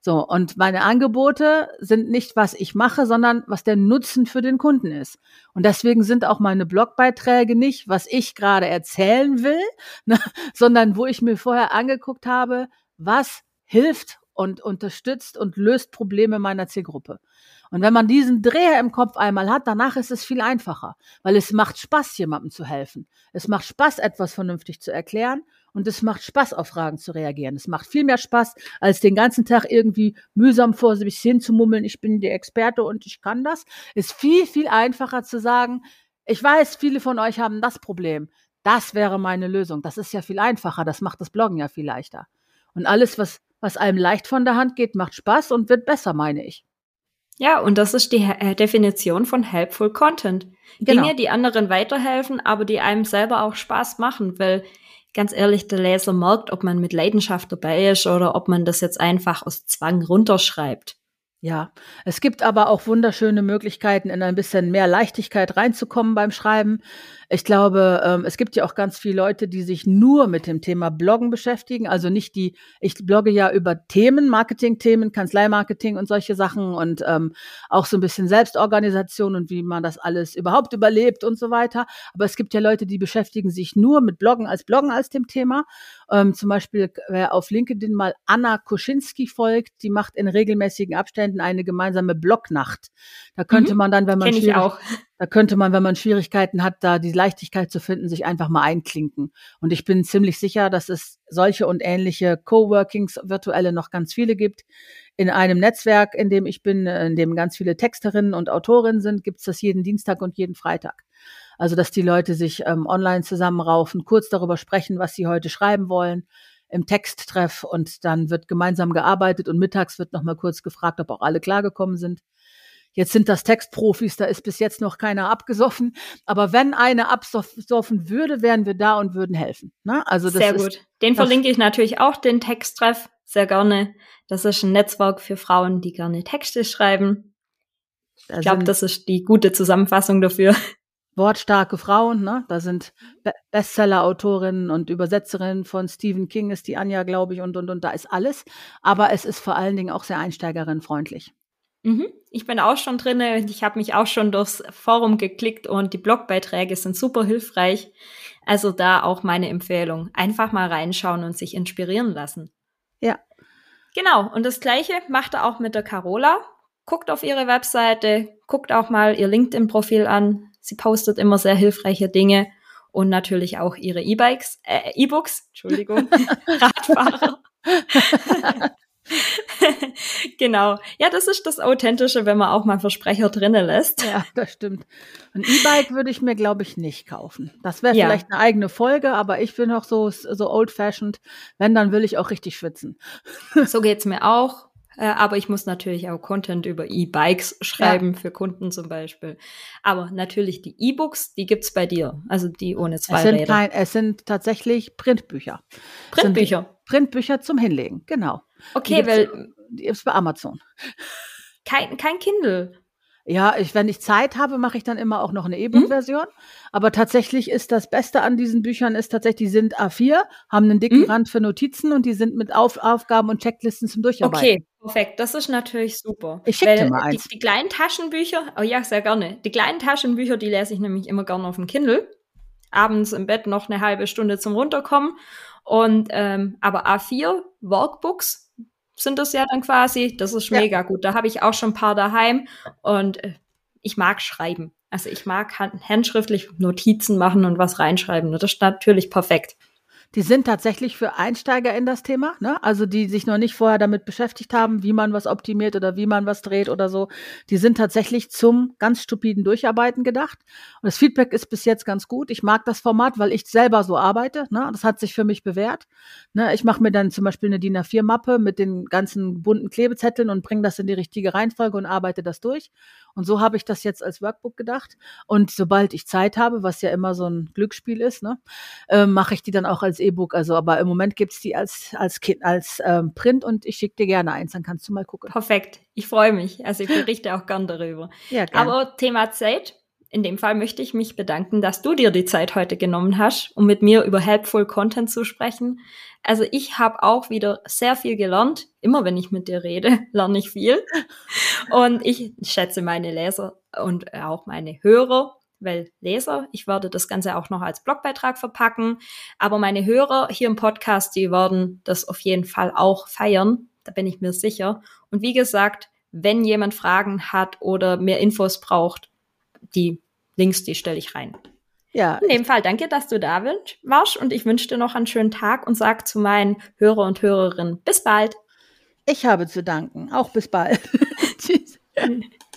So, und meine Angebote sind nicht, was ich mache, sondern was der Nutzen für den Kunden ist. Und deswegen sind auch meine Blogbeiträge nicht, was ich gerade erzählen will, ne, sondern wo ich mir vorher angeguckt habe, was hilft und unterstützt und löst Probleme meiner Zielgruppe. Und wenn man diesen Dreher im Kopf einmal hat, danach ist es viel einfacher, weil es macht Spaß, jemandem zu helfen. Es macht Spaß, etwas vernünftig zu erklären und es macht Spaß, auf Fragen zu reagieren. Es macht viel mehr Spaß, als den ganzen Tag irgendwie mühsam vor sich hin zu mummeln, ich bin der Experte und ich kann das. Ist viel, viel einfacher zu sagen, ich weiß, viele von euch haben das Problem. Das wäre meine Lösung. Das ist ja viel einfacher. Das macht das Bloggen ja viel leichter. Und alles, was, was einem leicht von der Hand geht, macht Spaß und wird besser, meine ich. Ja, und das ist die äh, Definition von helpful Content. Genau. Dinge, die anderen weiterhelfen, aber die einem selber auch Spaß machen, weil ganz ehrlich, der Leser merkt, ob man mit Leidenschaft dabei ist oder ob man das jetzt einfach aus Zwang runterschreibt. Ja, es gibt aber auch wunderschöne Möglichkeiten, in ein bisschen mehr Leichtigkeit reinzukommen beim Schreiben. Ich glaube, ähm, es gibt ja auch ganz viele Leute, die sich nur mit dem Thema Bloggen beschäftigen. Also nicht die, ich blogge ja über Themen, Marketing-Themen, Kanzleimarketing und solche Sachen und ähm, auch so ein bisschen Selbstorganisation und wie man das alles überhaupt überlebt und so weiter. Aber es gibt ja Leute, die beschäftigen sich nur mit Bloggen als Bloggen als dem Thema. Ähm, zum Beispiel, wer auf LinkedIn mal Anna Koschinski folgt, die macht in regelmäßigen Abständen eine gemeinsame Blognacht. Da könnte mhm. man dann, wenn man Kenn ich auch. Da könnte man, wenn man Schwierigkeiten hat, da die Leichtigkeit zu finden, sich einfach mal einklinken. Und ich bin ziemlich sicher, dass es solche und ähnliche Coworkings virtuelle noch ganz viele gibt. In einem Netzwerk, in dem ich bin, in dem ganz viele Texterinnen und Autorinnen sind, gibt es das jeden Dienstag und jeden Freitag. Also, dass die Leute sich ähm, online zusammenraufen, kurz darüber sprechen, was sie heute schreiben wollen, im Texttreff und dann wird gemeinsam gearbeitet und mittags wird nochmal kurz gefragt, ob auch alle klargekommen sind. Jetzt sind das Textprofis, da ist bis jetzt noch keiner abgesoffen. Aber wenn eine absoffen würde, wären wir da und würden helfen. Ne? Also das Sehr gut. Den verlinke ich natürlich auch, den Texttreff, sehr gerne. Das ist ein Netzwerk für Frauen, die gerne Texte schreiben. Ich glaube, das ist die gute Zusammenfassung dafür. Wortstarke Frauen, ne? Da sind Bestseller-Autorinnen und Übersetzerinnen von Stephen King ist die Anja, glaube ich, und und und da ist alles. Aber es ist vor allen Dingen auch sehr einsteigerinnenfreundlich. Mhm. Ich bin auch schon drinne und ich habe mich auch schon durchs Forum geklickt und die Blogbeiträge sind super hilfreich. Also da auch meine Empfehlung. Einfach mal reinschauen und sich inspirieren lassen. Ja. Genau. Und das Gleiche macht er auch mit der Carola. Guckt auf ihre Webseite, guckt auch mal ihr LinkedIn-Profil an. Sie postet immer sehr hilfreiche Dinge und natürlich auch ihre E-Bikes, äh, E-Books, Entschuldigung, Radfahrer. genau. Ja, das ist das Authentische, wenn man auch mal Versprecher drinnen lässt. Ja, das stimmt. Ein E-Bike würde ich mir, glaube ich, nicht kaufen. Das wäre ja. vielleicht eine eigene Folge, aber ich bin auch so, so old-fashioned. Wenn, dann will ich auch richtig schwitzen. so geht's mir auch. Äh, aber ich muss natürlich auch Content über E-Bikes schreiben, ja. für Kunden zum Beispiel. Aber natürlich die E-Books, die gibt's bei dir, also die ohne zwei es sind Räder. Kein, es sind tatsächlich Printbücher. Printbücher? Printbücher zum Hinlegen, genau. Okay, die weil... Die ist bei Amazon. Kein, kein Kindle. Ja, ich, wenn ich Zeit habe, mache ich dann immer auch noch eine E-Book-Version. Mhm. Aber tatsächlich ist das Beste an diesen Büchern ist tatsächlich, die sind A4, haben einen dicken mhm. Rand für Notizen und die sind mit Auf Aufgaben und Checklisten zum Durcharbeiten. Okay, perfekt. Das ist natürlich super. Ich schicke dir mal eins. Die, die kleinen Taschenbücher, oh ja, sehr gerne. Die kleinen Taschenbücher, die lese ich nämlich immer gerne auf dem Kindle. Abends im Bett noch eine halbe Stunde zum Runterkommen. Und ähm, aber A4 Workbooks sind das ja dann quasi. Das ist mega ja. gut. Da habe ich auch schon ein paar daheim und äh, ich mag schreiben. Also ich mag handschriftlich Notizen machen und was reinschreiben. Das ist natürlich perfekt. Die sind tatsächlich für Einsteiger in das Thema, ne? Also die sich noch nicht vorher damit beschäftigt haben, wie man was optimiert oder wie man was dreht oder so. Die sind tatsächlich zum ganz stupiden Durcharbeiten gedacht. Und das Feedback ist bis jetzt ganz gut. Ich mag das Format, weil ich selber so arbeite. Ne? Das hat sich für mich bewährt. Ne? Ich mache mir dann zum Beispiel eine DIN A4-Mappe mit den ganzen bunten Klebezetteln und bringe das in die richtige Reihenfolge und arbeite das durch. Und so habe ich das jetzt als Workbook gedacht. Und sobald ich Zeit habe, was ja immer so ein Glücksspiel ist, ne, äh, mache ich die dann auch als E-Book. Also, aber im Moment gibt's die als, als, als ähm, Print und ich schicke dir gerne eins, dann kannst du mal gucken. Perfekt. Ich freue mich. Also ich berichte auch gern darüber. Ja, gern. Aber Thema Zeit. In dem Fall möchte ich mich bedanken, dass du dir die Zeit heute genommen hast, um mit mir über Helpful Content zu sprechen. Also ich habe auch wieder sehr viel gelernt. Immer wenn ich mit dir rede, lerne ich viel. Und ich schätze meine Leser und auch meine Hörer, weil Leser, ich werde das Ganze auch noch als Blogbeitrag verpacken. Aber meine Hörer hier im Podcast, die werden das auf jeden Fall auch feiern. Da bin ich mir sicher. Und wie gesagt, wenn jemand Fragen hat oder mehr Infos braucht, die Links, die stelle ich rein. Ja. In dem Fall danke, dass du da warst und ich wünsche dir noch einen schönen Tag und sag zu meinen Hörer und Hörerinnen bis bald. Ich habe zu danken. Auch bis bald. Tschüss.